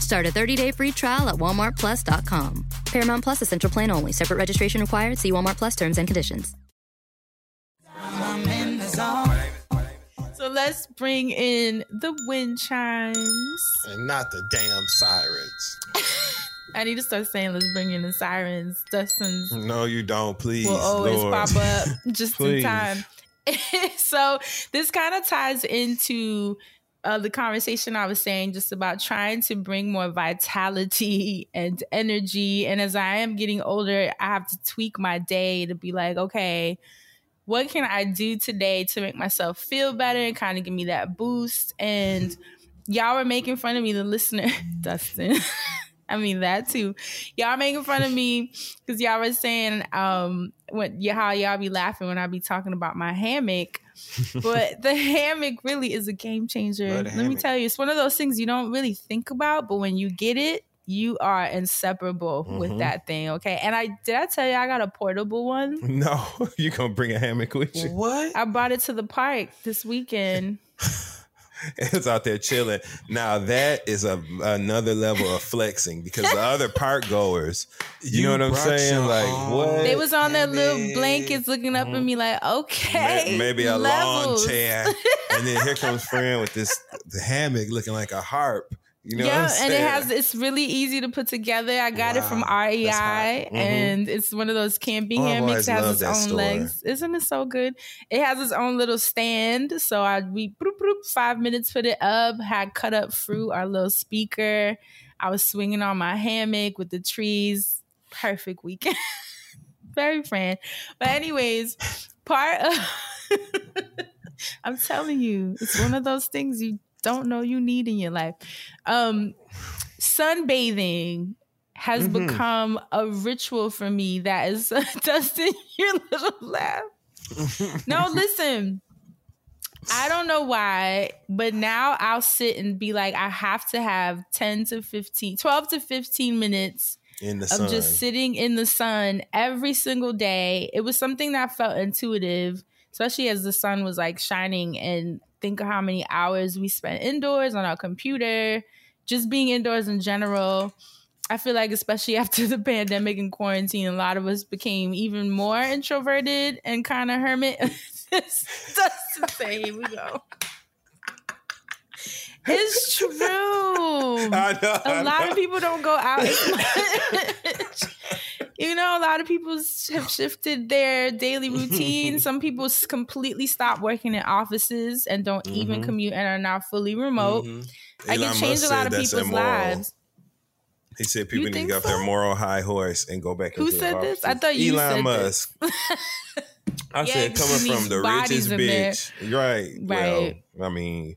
Start a 30-day free trial at walmartplus.com. Paramount Plus Essential Plan only. Separate registration required. See Walmart Plus terms and conditions. I'm in the zone. So let's bring in the wind chimes. And not the damn sirens. I need to start saying let's bring in the sirens. Dustin's No, you don't, please. will always Lord. pop up just in time. so this kind of ties into uh, the conversation I was saying just about trying to bring more vitality and energy. And as I am getting older, I have to tweak my day to be like, okay, what can I do today to make myself feel better and kind of give me that boost? And y'all were making fun of me, the listener, Dustin. I mean that too. Y'all making fun of me because y'all were saying um what yeah, how y'all be laughing when I be talking about my hammock. But the hammock really is a game changer. Love the Let me tell you, it's one of those things you don't really think about, but when you get it, you are inseparable with Mhm. that thing. Okay. And I did I tell you I got a portable one? No, you gonna bring a hammock with you? What? I brought it to the park this weekend. It's out there chilling. Now that is a another level of flexing because the other park goers, you, know what I'm saying? Like own what? They was on their little blankets looking up at mm-hmm. me like, okay. May- maybe a lawn levels. chair, and then here comes friend with this the hammock looking like a harp. You know yeah, and it has it's really easy to put together. I got it from REI. Mhm. and it's one of those camping Oh, hammocks. It has its that own store. legs. Isn't it so good? It has its own little stand. So I we be broop, broop, five minutes, put it up, had cut up fruit, our little speaker. I was swinging on my hammock with the trees. Perfect weekend. Very friend. But anyways, part of I'm telling you, it's one of those things you don't know you need in your life. Um, sunbathing has Mhm. become a ritual for me that is Dustin, your little laugh. No, listen. I don't know why, but now I'll sit and be like, I have to have 10 to 15, 12 to 15 minutes in the of sun. just sitting in the sun every single day. It was something that felt intuitive, especially as the sun was like shining. And think of how many hours we spent indoors on our computer, just being indoors in general. I feel like, especially after the pandemic and quarantine, a lot of us became even more introverted and kind of hermit. Dustin say, here we go. It's true. I know, a I lot know. of people don't go out as much. you know, a lot of people have shifted their daily routine. Some people completely stop working in offices and don't even Mhm. commute and are now fully remote. Mhm. Elon it changed Musk a lot of people's immoral. lives. He said people need to get off their moral high horse and go back Who said this? I thought you said that Elon said Musk. I Yeah, said coming from the richest bitch. Right. Right. Well, I mean,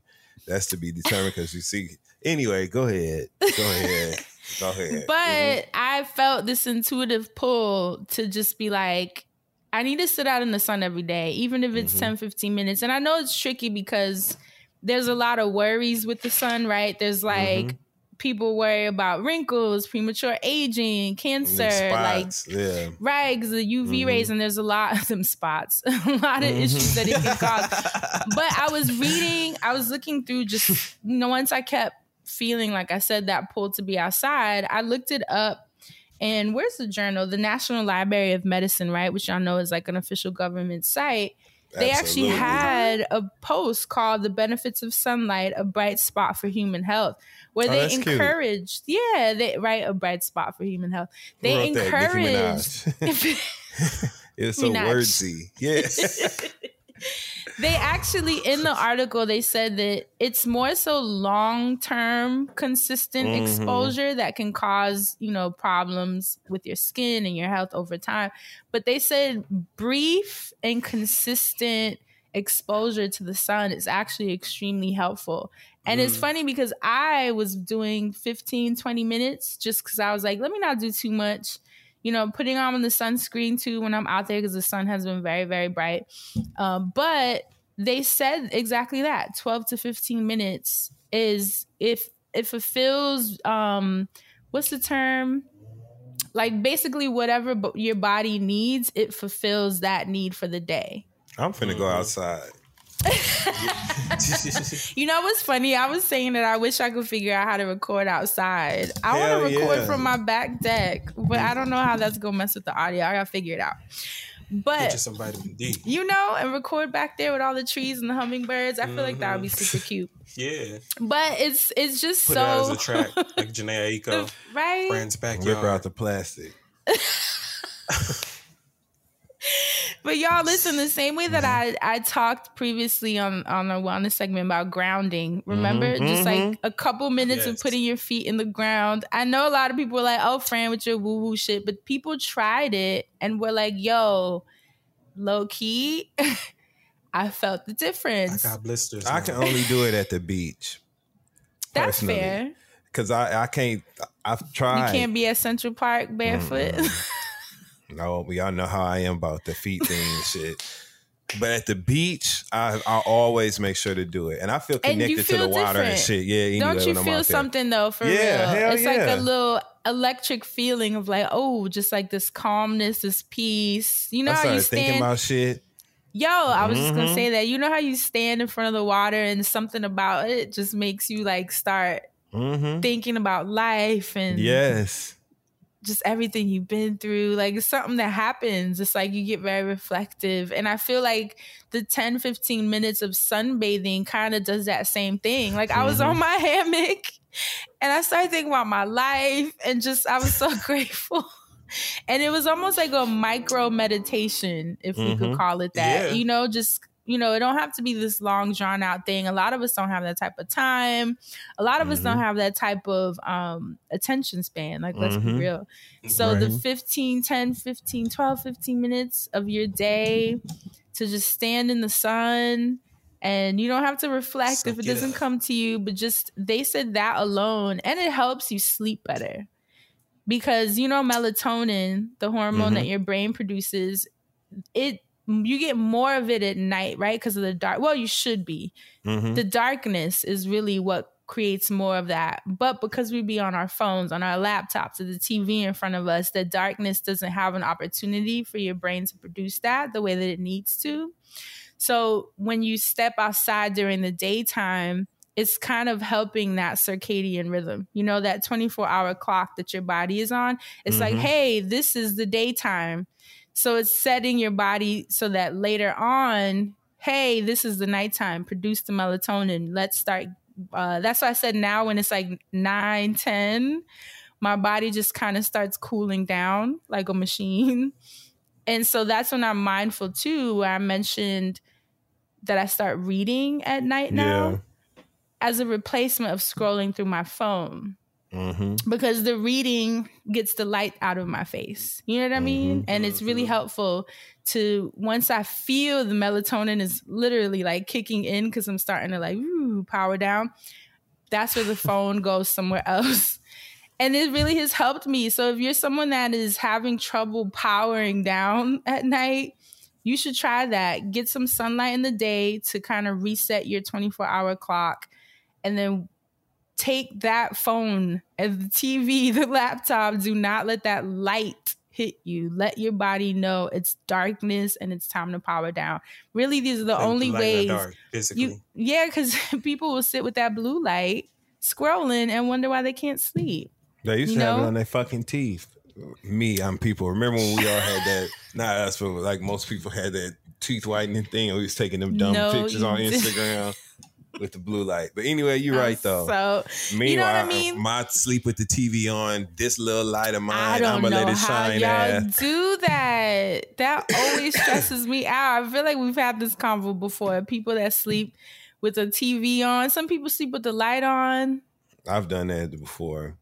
that's to be determined because you see. Anyway, go ahead. Go ahead. go ahead. But I felt this intuitive pull to just be like, I need to sit out in the sun every day, even if it's Mhm. 10, 15 minutes. And I know it's tricky because there's a lot of worries with the sun, right? There's like Mhm. People worry about wrinkles, premature aging, cancer, Them like spots, yeah. 'cause the UV Mhm. rays, and there's a lot of them spots, a lot of issues that it can cause. But I was reading, I was looking through just, you know, once I kept feeling, like I said, that pull to be outside, I looked it up. And where's the journal? The National Library of Medicine, right? Which y'all know is like an official government site. They actually had a post called The Benefits of Sunlight, a bright spot for human health, where Oh, they that's cute. encouraged, yeah, they right, a bright spot for human health. They Who wrote that? Nicki encouraged it's so Minaj. wordsy. Yes. they actually in the article they said that it's more so long-term consistent Mhm. exposure that can cause you know problems with your skin and your health over time but they said brief and consistent exposure to the sun is actually extremely helpful and it's Mm. funny because i was doing 15 20 minutes just because i was like let me not do too much you know, putting on the sunscreen too when I'm out there because the sun has been very, very bright. Um, but they said exactly that 12 to 15 minutes is if it fulfills, um, what's the term? Like basically, whatever bo- your body needs, it fulfills that need for the day. I'm finna go outside. You know what's funny? I was saying that I wish I could figure out how to record outside. I want to record yeah. from my back deck, but I don't know how that's gonna mess with the audio. I gotta figure it out. Get But you some vitamin D. you know, and record back there with all the trees and the hummingbirds. I feel like that would be super mm-hmm. cute. Yeah. But it's it's just Put so it as a track, like Jhené Aiko. right. Friends Rip backyard. out the plastic. But y'all listen, the same way that I I talked previously on on a wellness segment about grounding. Remember, Mhm, just like a couple minutes of putting your feet in the ground. I know a lot of people were like, "Oh, Fran, with your woo woo shit," but people tried it and were like, "Yo, low key." I felt the difference. I got blisters. I can only do it at the beach. That's personally. fair. Cause I, I can't I've tried. You can't be at Central Park barefoot. No, we all know how I am about the feet thing and shit. But at the beach, I I always make sure to do it, and I feel connected to the feel water and shit. Yeah, Don't you feel something though for Yeah, real? it's like a little electric feeling of like, oh, just like this calmness, this peace. You know I how you started thinking stand about shit. Yo, I was just gonna Mhm. say that. You know how you stand in front of the water and something about it just makes you like start Mm-hmm. thinking about life and Yes. Just everything you've been through. Like it's something that happens. It's like you get very reflective. And I feel like the 10, 15 minutes of sunbathing kind of does that same thing. Like I was on my hammock and I started thinking about my life and just I was so grateful. And it was almost like a micro meditation, if we could Mhm. call it that. Yeah. You know, just you know, it don't have to be this long drawn out thing. A lot of us don't have that type of time. A lot of us don't Mhm. have that type of um attention span. Like let's be Mhm. real. So the Right. 15, 10, 15, 12, 15 minutes of your day to just stand in the sun and you don't have to reflect if it doesn't come to you, but just they said that alone and it helps you sleep better. Because you know melatonin, the hormone that Mhm. your brain produces, it you get more of it at night, right? Because of the dark. Well, you should be. Mhm. The darkness is really what creates more of that. But because we be on our phones, on our laptops, or the TV in front of us, the darkness doesn't have an opportunity for your brain to produce that the way that it needs to. So when you step outside during the daytime, it's kind of helping that circadian rhythm. You know, that 24 hour clock that your body is on. It's like, Mhm. hey, this is the daytime. So it's setting your body so that later on, hey, this is the nighttime. Produce the melatonin. Let's start. Uh, that's why I said now when it's like 9, 10, my body just kind of starts cooling down like a machine. And so that's when I'm mindful too, where I mentioned that I start reading at night now as a replacement of scrolling through my phone Mm-hmm. because the reading gets the light out of my face. You know what I mean? And it's really helpful to once I feel the melatonin is literally like kicking in because I'm starting to like ooh, power down. That's where the phone goes somewhere else. And it really has helped me. So if you're someone that is having trouble powering down at night, you should try that. Get some sunlight in the day to kind of reset your 24 hour clock. And then take that phone and the TV, the laptop, do not let that light hit you. Let your body know it's darkness and it's time to power down. Really, these are the Like only light ways dark, basically. you yeah, because people will sit with that blue light scrolling and wonder why they can't sleep. They used You to have it on their fucking teeth. Me, I'm people. Remember when we all had that? Not us, but like most people had that teeth whitening thing. and We was taking them dumb No, pictures on. Instagram with the blue light. But anyway, you're right though. So Meanwhile, you know what I mean? my sleep with the TV on, this little light of I mine, I'm know let it shine. y'all ass. do that. That always stresses me out. I feel like we've had this convo before. People that sleep with a TV on. Some people sleep with the light on. I've done that before.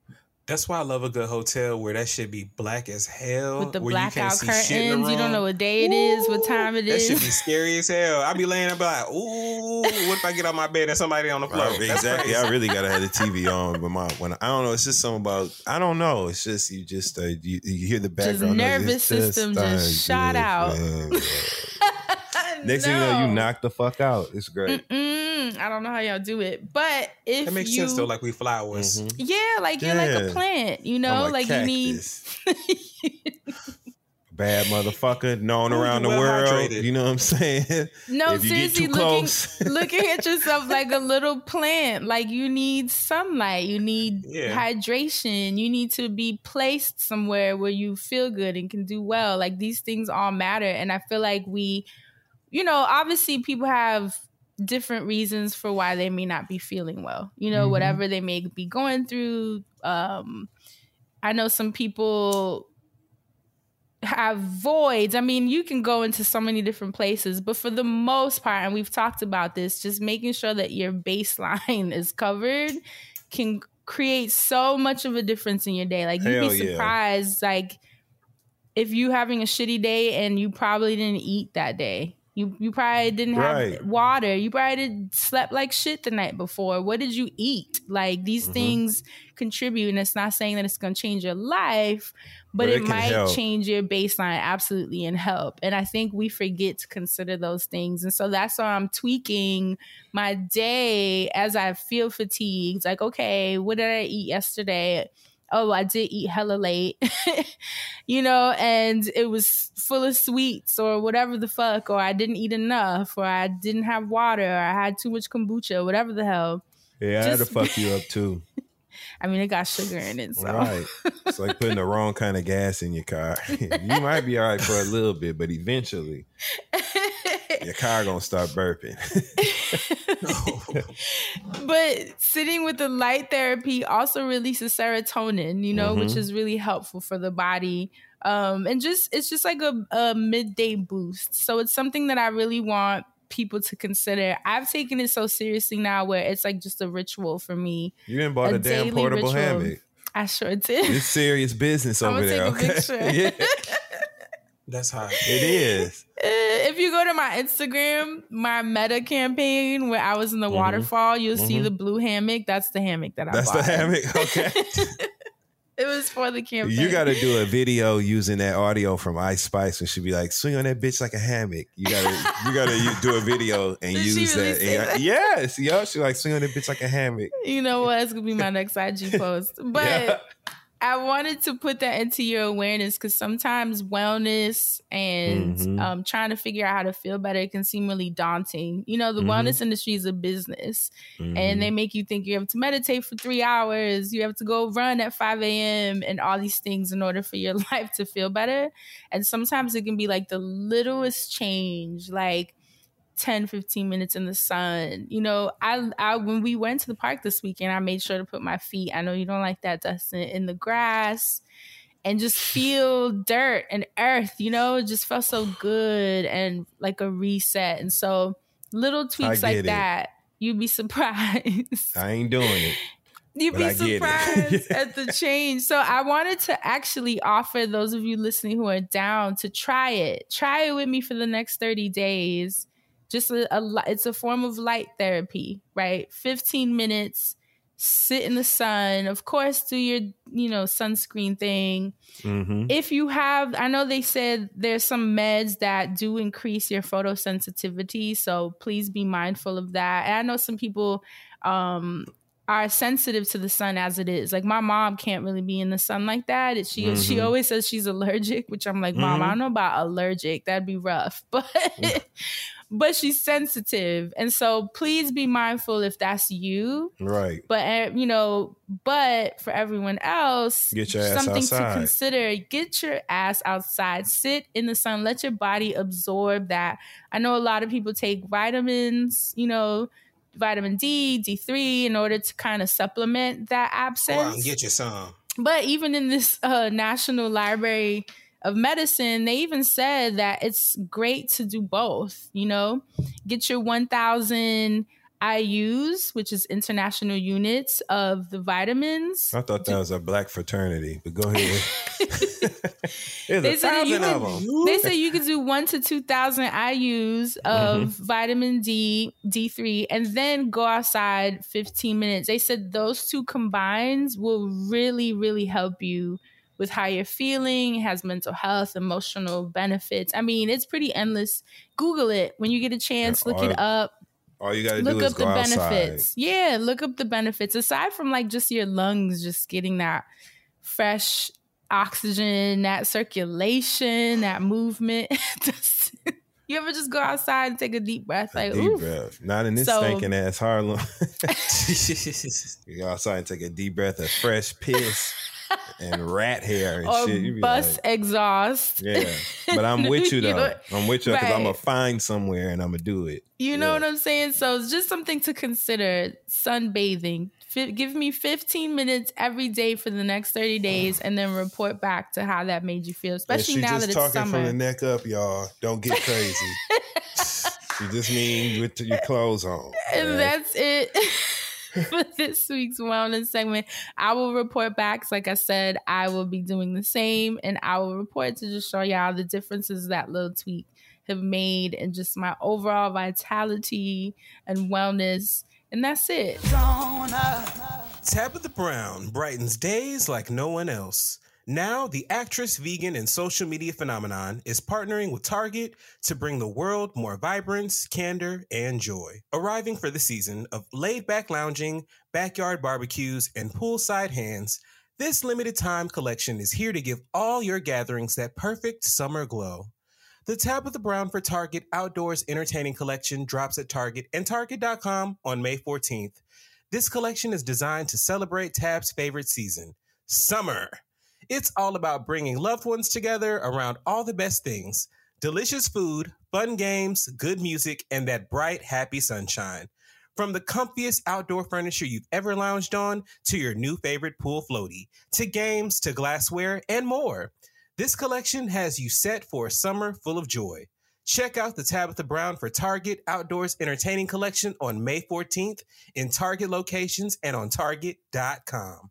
That's why I love a good hotel where that should be black as hell. With the where you can't blackout see shit in the curtains. You don't know what day it is, what time it is. it That should be scary as hell. I be laying up like, ooh, what if I get on my bed and somebody on the floor? Right, That's exactly. I really gotta have the TV on, but my when I don't know, it's just something about I don't know. It's just you just uh, you, you hear the background. noise, nervous it's system uh, just shot good, out. man. Next thing you know, you knock the fuck out. It's great. Mm, I don't know how y'all do it, but if That makes you, sense though, like we flowers. yeah, like you're like a plant, you I'm know, a like you need. Bad motherfucker, known Ooh, around you the well world. hydrated. You know what I'm saying? No, if you get seriously, too looking close, looking at yourself like a little plant. Like you need sunlight, you need Yeah. hydration, you need to be placed somewhere where you feel good and can do well. Like these things all matter, and I feel like we, you know, obviously people have different reasons for why they may not be feeling well. You know, Mhm. whatever they may be going through. Um, I know some people have voids. I mean, you can go into so many different places, but for the most part, and we've talked about this, just making sure that your baseline is covered can create so much of a difference in your day. Like you'd Hell be yeah. surprised, like if you having a shitty day and you probably didn't eat that day. You you probably didn't have Right. water. You probably did slept like shit the night before. What did you eat? Like these Mhm. things contribute, and it's not saying that it's going to change your life, but, But it, it might help. change your baseline absolutely and help. And I think we forget to consider those things, and so that's why I'm tweaking my day as I feel fatigued. Like, okay, what did I eat yesterday? Oh, I did eat hella late, you know, and it was full of sweets or whatever the fuck, or I didn't eat enough, or I didn't have water, or I had too much kombucha, whatever the hell. yeah, I had to fuck you up too. I mean, it got sugar in it, so Right. It's like putting the wrong kind of gas in your car. you might be all right for a little bit, but eventually, Your car gonna start burping. but sitting with the light therapy also releases serotonin, you know, which Mhm. is really helpful for the body. Um, and just it's just like a, a midday boost. So it's something that I really want people to consider. I've taken it so seriously now where it's like just a ritual for me. You didn't bought a, damn portable ritual. hammock. I sure did. It's serious business I'm over there. take Okay. picture. yeah, That's hot. it is. Uh, if you go to my Instagram, my meta campaign where I was in the Mhm. waterfall, you'll see Mhm. the blue hammock. That's the hammock that I bought. That's bought. the hammock. Okay. it was for the campaign. You got to do a video using that audio from Ice Spice, and she'd be like, "Swing on that bitch like a hammock." You gotta, you gotta do a video and Did use really that. And- that? Yes, yo, she like swing on that bitch like a hammock. You know what? It's gonna be my next IG post. But Yeah. I wanted to put that into your awareness because sometimes wellness and Mhm. um, trying to figure out how to feel better can seem really daunting. You know, the Mhm. wellness industry is a business, Mhm. and they make you think you have to meditate for three hours, you have to go run at 5 a.m., and all these things in order for your life to feel better. And sometimes it can be like the littlest change, like 10 15 minutes in the sun you know I, I when we went to the park this weekend i made sure to put my feet i know you don't like that dustin in the grass and just feel dirt and earth you know it just felt so good and like a reset and so little tweaks like it. that you'd be surprised I ain't doing it. You'd But be I get it. surprised at the change. So I wanted to actually offer those of you listening who are down to try it. Try it with me for the next 30 days. Just a, a it's a form of light therapy, right? 15 minutes, sit in the sun. Of course, do your, you know, sunscreen thing. Mm-hmm. If you have, I know they said there's some meds that do increase your photosensitivity, so please be mindful of that. And I know some people um are sensitive to the sun as it is. Like my mom can't really be in the sun like that. It- She she Mhm. always says she's allergic, which I'm like, mom, I Mhm. don't know about allergic. That'd be rough, but but she's sensitive, and so please be mindful if that's you. Right. But uh, you know, but for everyone else, Get your ass something outside. to consider. Get your ass outside. Sit in the sun. Let your body absorb that. I know a lot of people take vitamins. You know, vitamin D, D three, in order to kind of supplement that Go out absence. and get you some. But even in this uh, National Library of Medicine, they even said that it's great to do both. You know, get your 1,000 IUs, which is international units of the vitamins. I thought that was a black fraternity, but go ahead. They a said, you thousand of could, them. they said you could do one to two thousand IUs of Mm-hmm. vitamin D, D three, and then go outside fifteen minutes. They said those two combined will really, really help you with how you're feeling. It has mental health, emotional benefits. I mean, it's pretty endless. Google it when you get a chance. Look All- it up All you got to look do is look up the outside. benefits. Yeah, look up the benefits. Aside from like just your lungs, just getting that fresh oxygen, that circulation, that movement. you ever just go outside and take a deep breath? Like, Deep oof. breath. Not in this So- stinking ass Harlem. you go outside and take a deep breath of fresh piss and rat hair and Or shit. You be bust like, exhaust. yeah. But I'm with you You though. know- I'm with you because I'm gonna find somewhere and I'm gonna do it. You know Yeah. what I'm saying? So it's just something to consider. Sunbathing. Fi give me 15 minutes every day for the next 30 days, and then report back to how that made you feel. Especially now that it's talking summer. from the neck up, y'all. Don't get crazy. she just mean with your clothes on. And that's it for this week's wellness segment. I will report back. Like I said, I will be doing the same, and I will report to just show y'all the differences that little tweak have made and just my overall vitality and wellness. And that's it. Tabitha Brown brightens days like no one else. Now, the actress, vegan, and social media phenomenon is partnering with Target to bring the world more vibrance, candor, and joy. Arriving for the season of laid back lounging, backyard barbecues, and poolside hands, this limited time collection is here to give all your gatherings that perfect summer glow. The Tabitha Brown for Target Outdoors Entertaining Collection drops at Target and Target.com on May 14th. This collection is designed to celebrate Tab's favorite season, summer. It's all about bringing loved ones together around all the best things Delicious food, fun games, good music, and that bright, happy sunshine. From the comfiest outdoor furniture you've ever lounged on to your new favorite pool floaty, to games, to glassware, and more. This collection has you set for a summer full of joy. Check out the Tabitha Brown for Target Outdoors Entertaining Collection on May 14th in Target locations and on Target.com.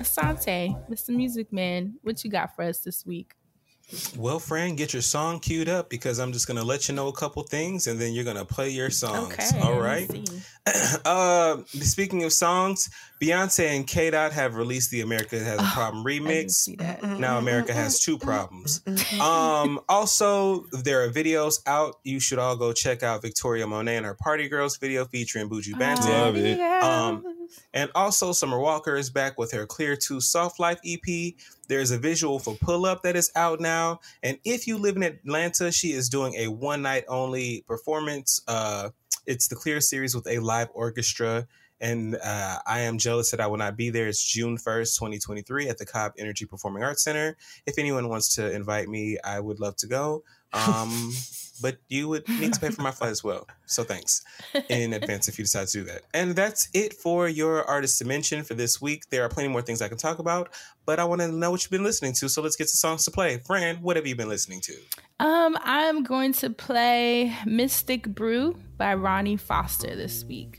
Asante, Mr. Music Man, what you got for us this week? Well, friend, get your song queued up because I'm just gonna let you know a couple things, and then you're gonna play your songs. Okay, All let me right. see. uh, speaking of songs, Beyonce and K Dot have released the "America Has a Problem" remix. Now America has two problems. Um, also, there are videos out. You should all go check out Victoria Monet and her Party Girls video featuring Buju Banton. Love it. Um, and also, Summer Walker is back with her Clear 2 Soft Life EP. There's a visual for Pull Up that is out now. And if you live in Atlanta, she is doing a one night only performance. Uh, it's the Clear series with a live orchestra. And uh, I am jealous that I will not be there. It's June 1st, 2023, at the Cobb Energy Performing Arts Center. If anyone wants to invite me, I would love to go. Um, but you would need to pay for my flight as well. So thanks in advance if you decide to do that. And that's it for your artist to mention for this week. There are plenty more things I can talk about, but I want to know what you've been listening to. So let's get to songs to play. Fran, what have you been listening to? Um, I'm going to play Mystic Brew by Ronnie Foster this week.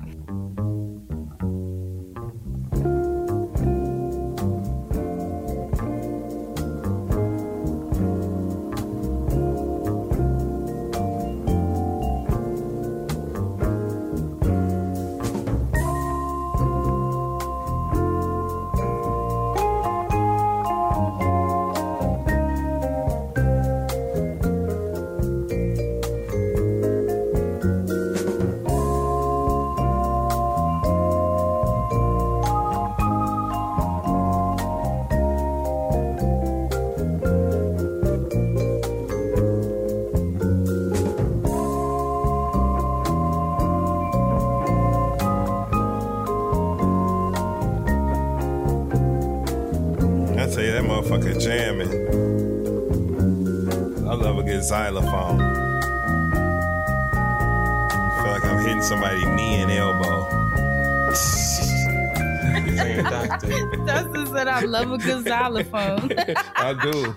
Xylophone. I do.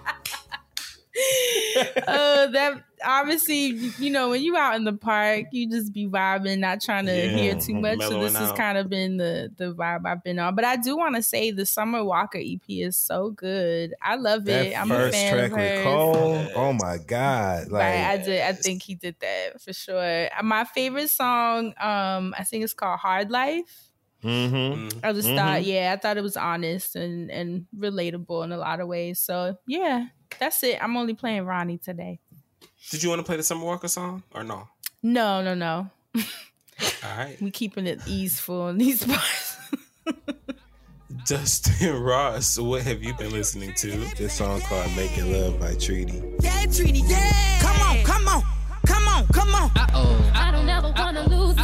uh, that obviously, you know, when you out in the park, you just be vibing, not trying to Yeah, hear too much. So mellowing this has kind of been the the vibe I've been on. But I do want to say the Summer Walker EP is so good. I love That it. I'm a fan track of with hers. Cole, oh my god! Like right, I did. I think he did that for sure. My favorite song, um, I think it's called "Hard Life." Mm-hmm. I just Mhm. thought, yeah, I thought it was honest and and relatable in a lot of ways. So yeah, that's it. I'm only playing Ronnie today. Did you want to play the Summer Walker song or no? No, no, no. All right. We keeping it easeful in these parts. Dustin Ross, what have you been listening to? This song called "Making Love" by Treety. Yeah, Treety, yeah. Come on, come on, come on, come on. Uh oh. I don't ever wanna lose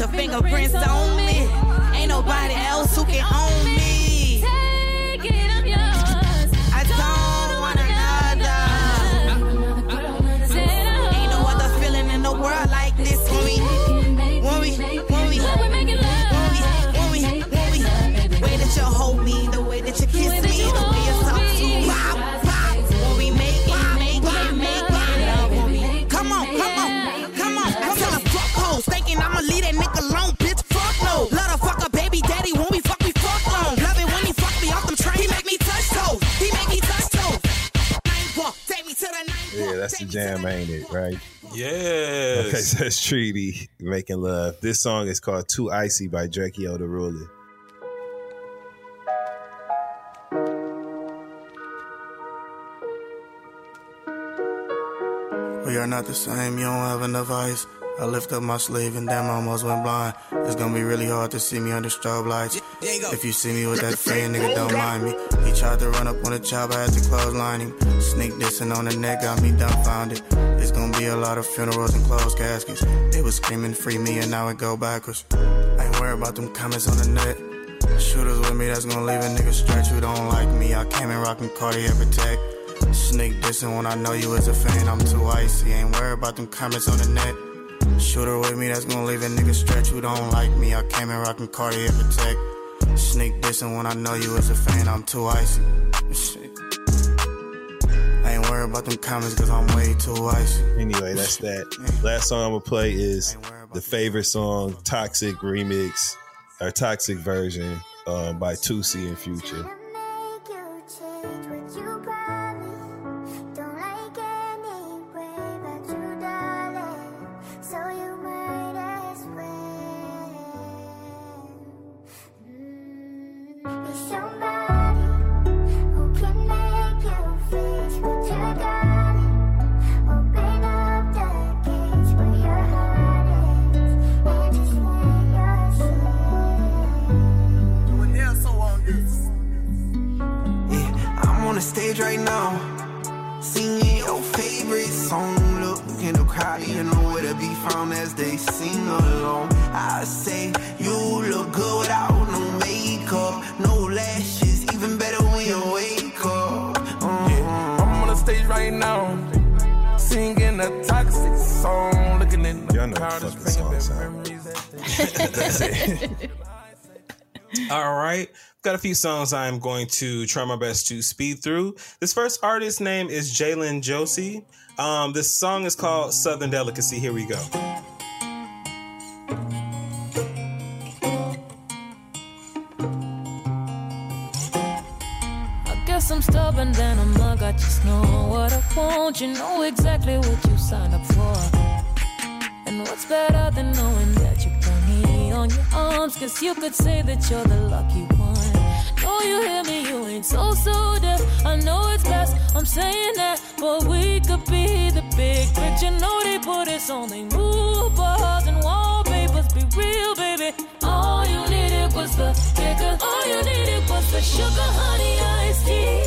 your fingerprints on me. Ain't nobody else who can own me. Leave that nigga alone, bitch. Fuck no. Let her fuck a baby daddy when we fuck, we fuck long. Love it when he fuck me off them trains. He make me touch toes. He make me touch toes. Ninth walk, take me to the ninth Yeah, that's the jam, ain't it? Right? Yes. Okay, so that's Treety making love. This song is called "Too Icy" by Drakeo the Ruler. We are not the same, you don't have enough ice. I lift up my sleeve and damn, I almost went blind. It's gonna be really hard to see me under strobe lights. If you see me with that fan, nigga, don't mind me. He tried to run up on the chopper, I had to clothesline him. Sneak dissing on the neck, got me dumbfounded. It's gonna be a lot of funerals and closed caskets. They was screaming, free me, and now it go backwards. I ain't worried about them comments on the net. Shooters with me, that's gonna leave a nigga stretch who don't like me. I came in rockin' Cartier Protect. Sneak dissing when I know you was a fan, I'm too icy. Ain't worried about them comments on the net. Shooter with me, that's gonna leave a nigga stretch who don't like me. I came in rockin' Cartier Protect. Sneak dissing when I know you was a fan, I'm too icy. Shit. I ain't worried about them comments cause I'm way too icy. Anyway, that's that. Last song I'm gonna play is the favorite song, "Toxic Remix" or "Toxic Version" um, by Toosii and Future. Right now, singing your favorite song. Look in the crowd, you know where to be found as they sing along. I say you look good without no makeup, no lashes, even better when you wake up. Uh-huh. I'm on the stage right now, singing a toxic song, looking in the Y'all know crowd, what just the fucking bringing song back memories. That's it. All right. Got a few songs I'm going to try my best to speed through. This first artist name is Jai'Len Josey. Um, this song is called Southern Delicacy. Here we go. I guess I'm stubborn, then I'm mug. I just know what I want. You know exactly what you signed up for. And what's better than knowing that you got me on your arms? Cause you could say that you're the lucky one. Know you hear me, you ain't so, so deaf. I know it's best, I'm saying that. But we could be the big picture. Know they put us on they move bars and wallpapers. Be real, baby. All you needed was the kicker. All you needed was the sugar, honey, iced tea.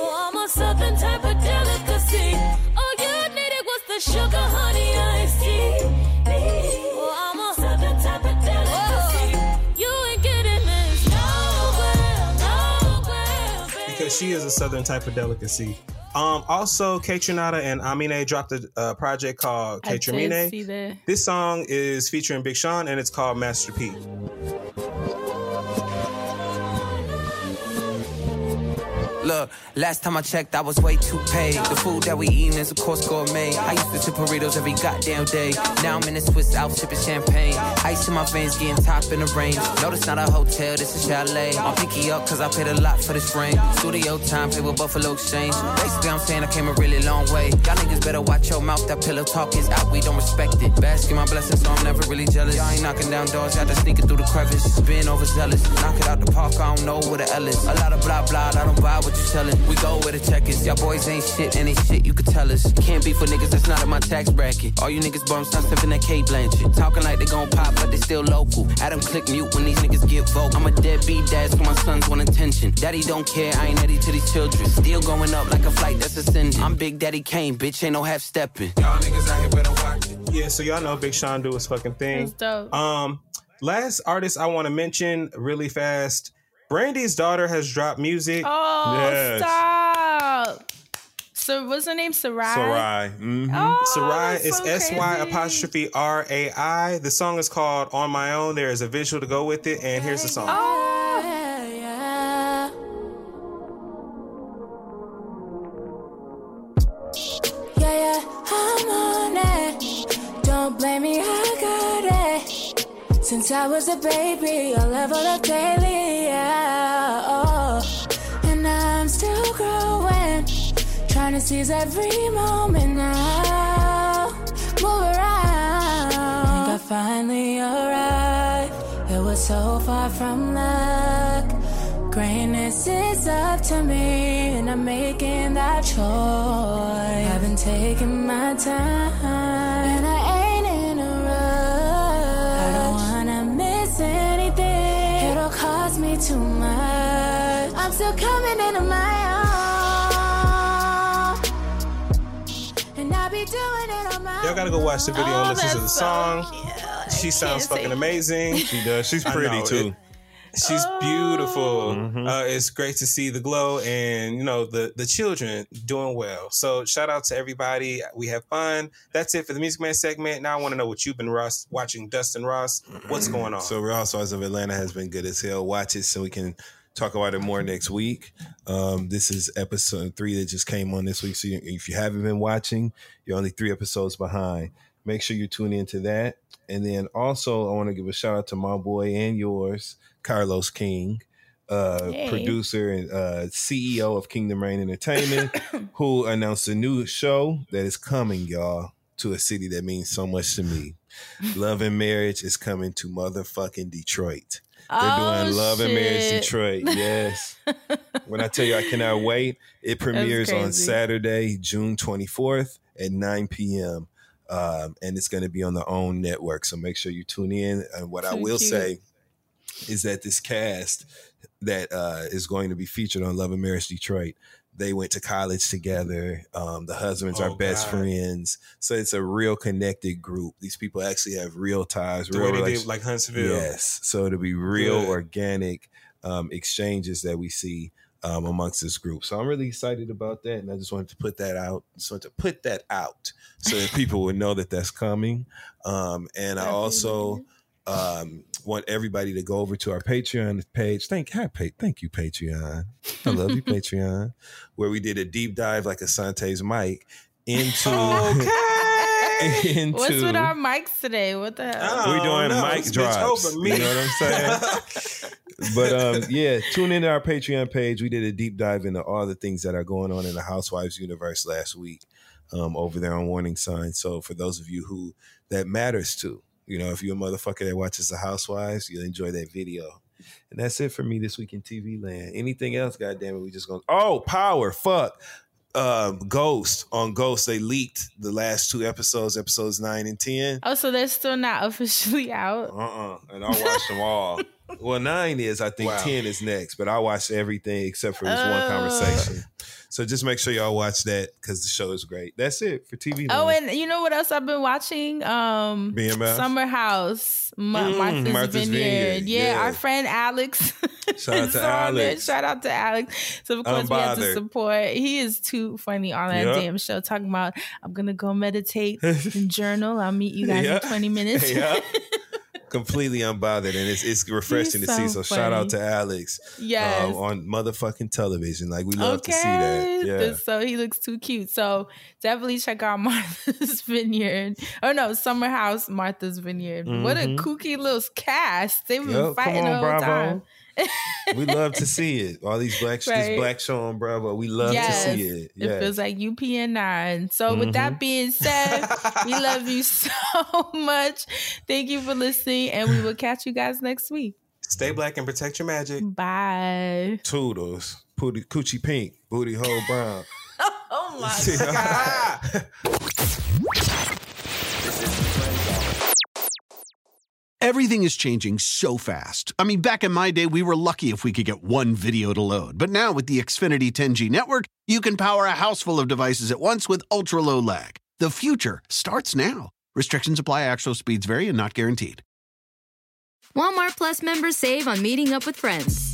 Oh, I'm a southern type of delicacy. All you needed was the sugar, honey, iced tea. Because she is a southern type of delicacy. Um, also, K and Aminé dropped a uh, project called I K did see Trimine. that. This song is featuring Big Sean and it's called Master P. Look, last time I checked, I was way too paid. The food that we eating is, of course, gourmet. I used to sip burritos every goddamn day. Now I'm in a Swiss Alps sipping champagne. Ice in my veins, getting top in the range. No, this not a hotel, this is chalet. I'm picky up cause I paid a lot for this ring. Studio time, pay with Buffalo Exchange. Basically, I'm saying I came a really long way. Y'all niggas better watch your mouth, that pillow talk is out, we don't respect it. Basking my blessings, so I'm never really jealous. Y'all ain't knocking down doors, y'all just sneaking through the crevice. Being overzealous, knock it out the park, I don't know where the L is. A lot of blah blah, I don't buy what you selling. We go where the check is. Y'all boys ain't shit, and ain't shit you could tell us. Can't be for niggas that's not in my tax bracket. All you niggas bums not sipping that K Blanchett. Talking like they gon' pop, but they still local. Adam click mute when these niggas get vocal. I'm a deadbeat dad, so my sons want attention. Daddy don't care, I ain't Eddie to these children. Still going up like a flight that's ascending. I'm Big Daddy Kane, bitch, ain't no half stepping. Y'all niggas out here better watch it. Yeah, so y'all know Big Sean do his fucking thing. That's dope. Um, last artist I want to mention really fast. Brandy's daughter has dropped music. Oh, Yes. stop. So what's her name? Sy'rai? Sy'rai. Mhm. Oh, Sy'rai that's is so S Y apostrophe R A I. The song is called On My Own. There is a visual to go with it, and here's the song. Oh, yeah. Yeah, yeah, I'm on it. Don't blame me, I got it. Since I was a baby, I level up daily, yeah. Oh. And I'm still growing, trying to seize every moment now. move around. Think I finally arrived. It was so far from luck. Greatness is up to me, and I'm making that choice. I've been taking my time, and I me too much. I'm still coming into my own, and I be doing it on my Y'all gotta go watch the video Oh, and listen to the song. She sounds fucking amazing. She does. She's pretty know, too. it- she's beautiful. Mm-hmm. Uh, it's great to see the glow and you know the the children doing well. So shout out to everybody. We have fun. That's it for the Music Man segment. Now I want to know what you've been Ross watching. Dustin Ross, what's going on? So Real Housewives of Atlanta has been good as hell. Watch it so we can talk about it more next week. Um, this is episode three that just came on this week. So if you haven't been watching, you're only three episodes behind. Make sure you tune into that. And then also, I want to give a shout out to my boy and yours, Carlos King, uh, Hey. producer and uh, CEO of Kingdom Reign Entertainment, who announced a new show that is coming, y'all, to a city that means so much to me. Love and Marriage is coming to motherfucking Detroit. They're Oh, doing Love and Marriage. Detroit. Yes. when I tell you I cannot wait, it premieres on. Saturday, June 24th at 9 p.m. Um, and it's going to be on the own network. So make sure you tune in. And what I will cute. say is that this cast that uh, is going to be featured on Love and Marriage Detroit, they went to college together. Um, the husbands Oh, are best God. friends. So it's a real connected group. These people actually have real ties, the real way they relation- did like Huntsville. Yes. So it'll be real Good. organic um, exchanges that we see um, amongst this group. So I'm really excited about that, and I just wanted to put that out. Just wanted to put that out so that people would know that that's coming. Um, and I also um, want everybody to go over to our Patreon page. Thank, hi, pa- thank you, Patreon. I love you, Patreon. Where we did a deep dive, like Asante's mic, into into What's with our mics today? What the hell? we're doing no, mic this bitch drops. over me. You know what I'm saying? but um, yeah, tune into our Patreon page. We did a deep dive into all the things that are going on in the Housewives universe last week um, over there on Warning Signs. So for those of you who that matters to, you know, if you're a motherfucker that watches the Housewives, you'll enjoy that video. And that's it for me this week in TV land. Anything else? God damn it, we just going. Oh, power, fuck. Um, Ghost on Ghost. They leaked the last two episodes, episodes nine and ten. Oh, so they're still not officially out. Uh-uh. And I watched them all. Well, nine is, I think Wow. 10 is next, but I watched everything except for this one Oh. conversation. So just make sure y'all watch that because the show is great. That's it for TV. Oh, and you know what else I've been watching? Um, BMF? Summer House, Ma- Mm, Martha's, Martha's Vineyard. Vineyard, Yeah, yeah. our friend Alex. Shout out to. Alex. Shout out to Alex. So of course we have to support. He is too funny on that Yep. damn show. Talking about I'm gonna go meditate and journal. I'll meet you guys Yeah. in 20 minutes. Yeah. Completely unbothered, and it's it's refreshing He's to see. so So shout out to Alex, Yes. um, on motherfucking television. Like we love okay. to see that. Yeah, So he looks too cute. So definitely check out Martha's Vineyard. Oh no, Summer House, Martha's Vineyard. What a Mhm. kooky little cast. They've been fighting on, the whole Bravo. time. We love to see it. All these black, Right. this black show on Bravo. We love Yes. to see it. It feels like UPN nine. So with Mhm. that being said, we love you so much. Thank you for listening, and we will catch you guys next week. Stay black and protect your magic. Bye. Toodles, Pooty, coochie pink, booty hole brown. Oh my Everything is changing so fast. I mean, back in my day, we were lucky if we could get one video to load. But now with the Xfinity 10G network, you can power a house full of devices at once with ultra low lag. The future starts now. Restrictions apply, actual speeds vary and not guaranteed. Walmart Plus members save on meeting up with friends.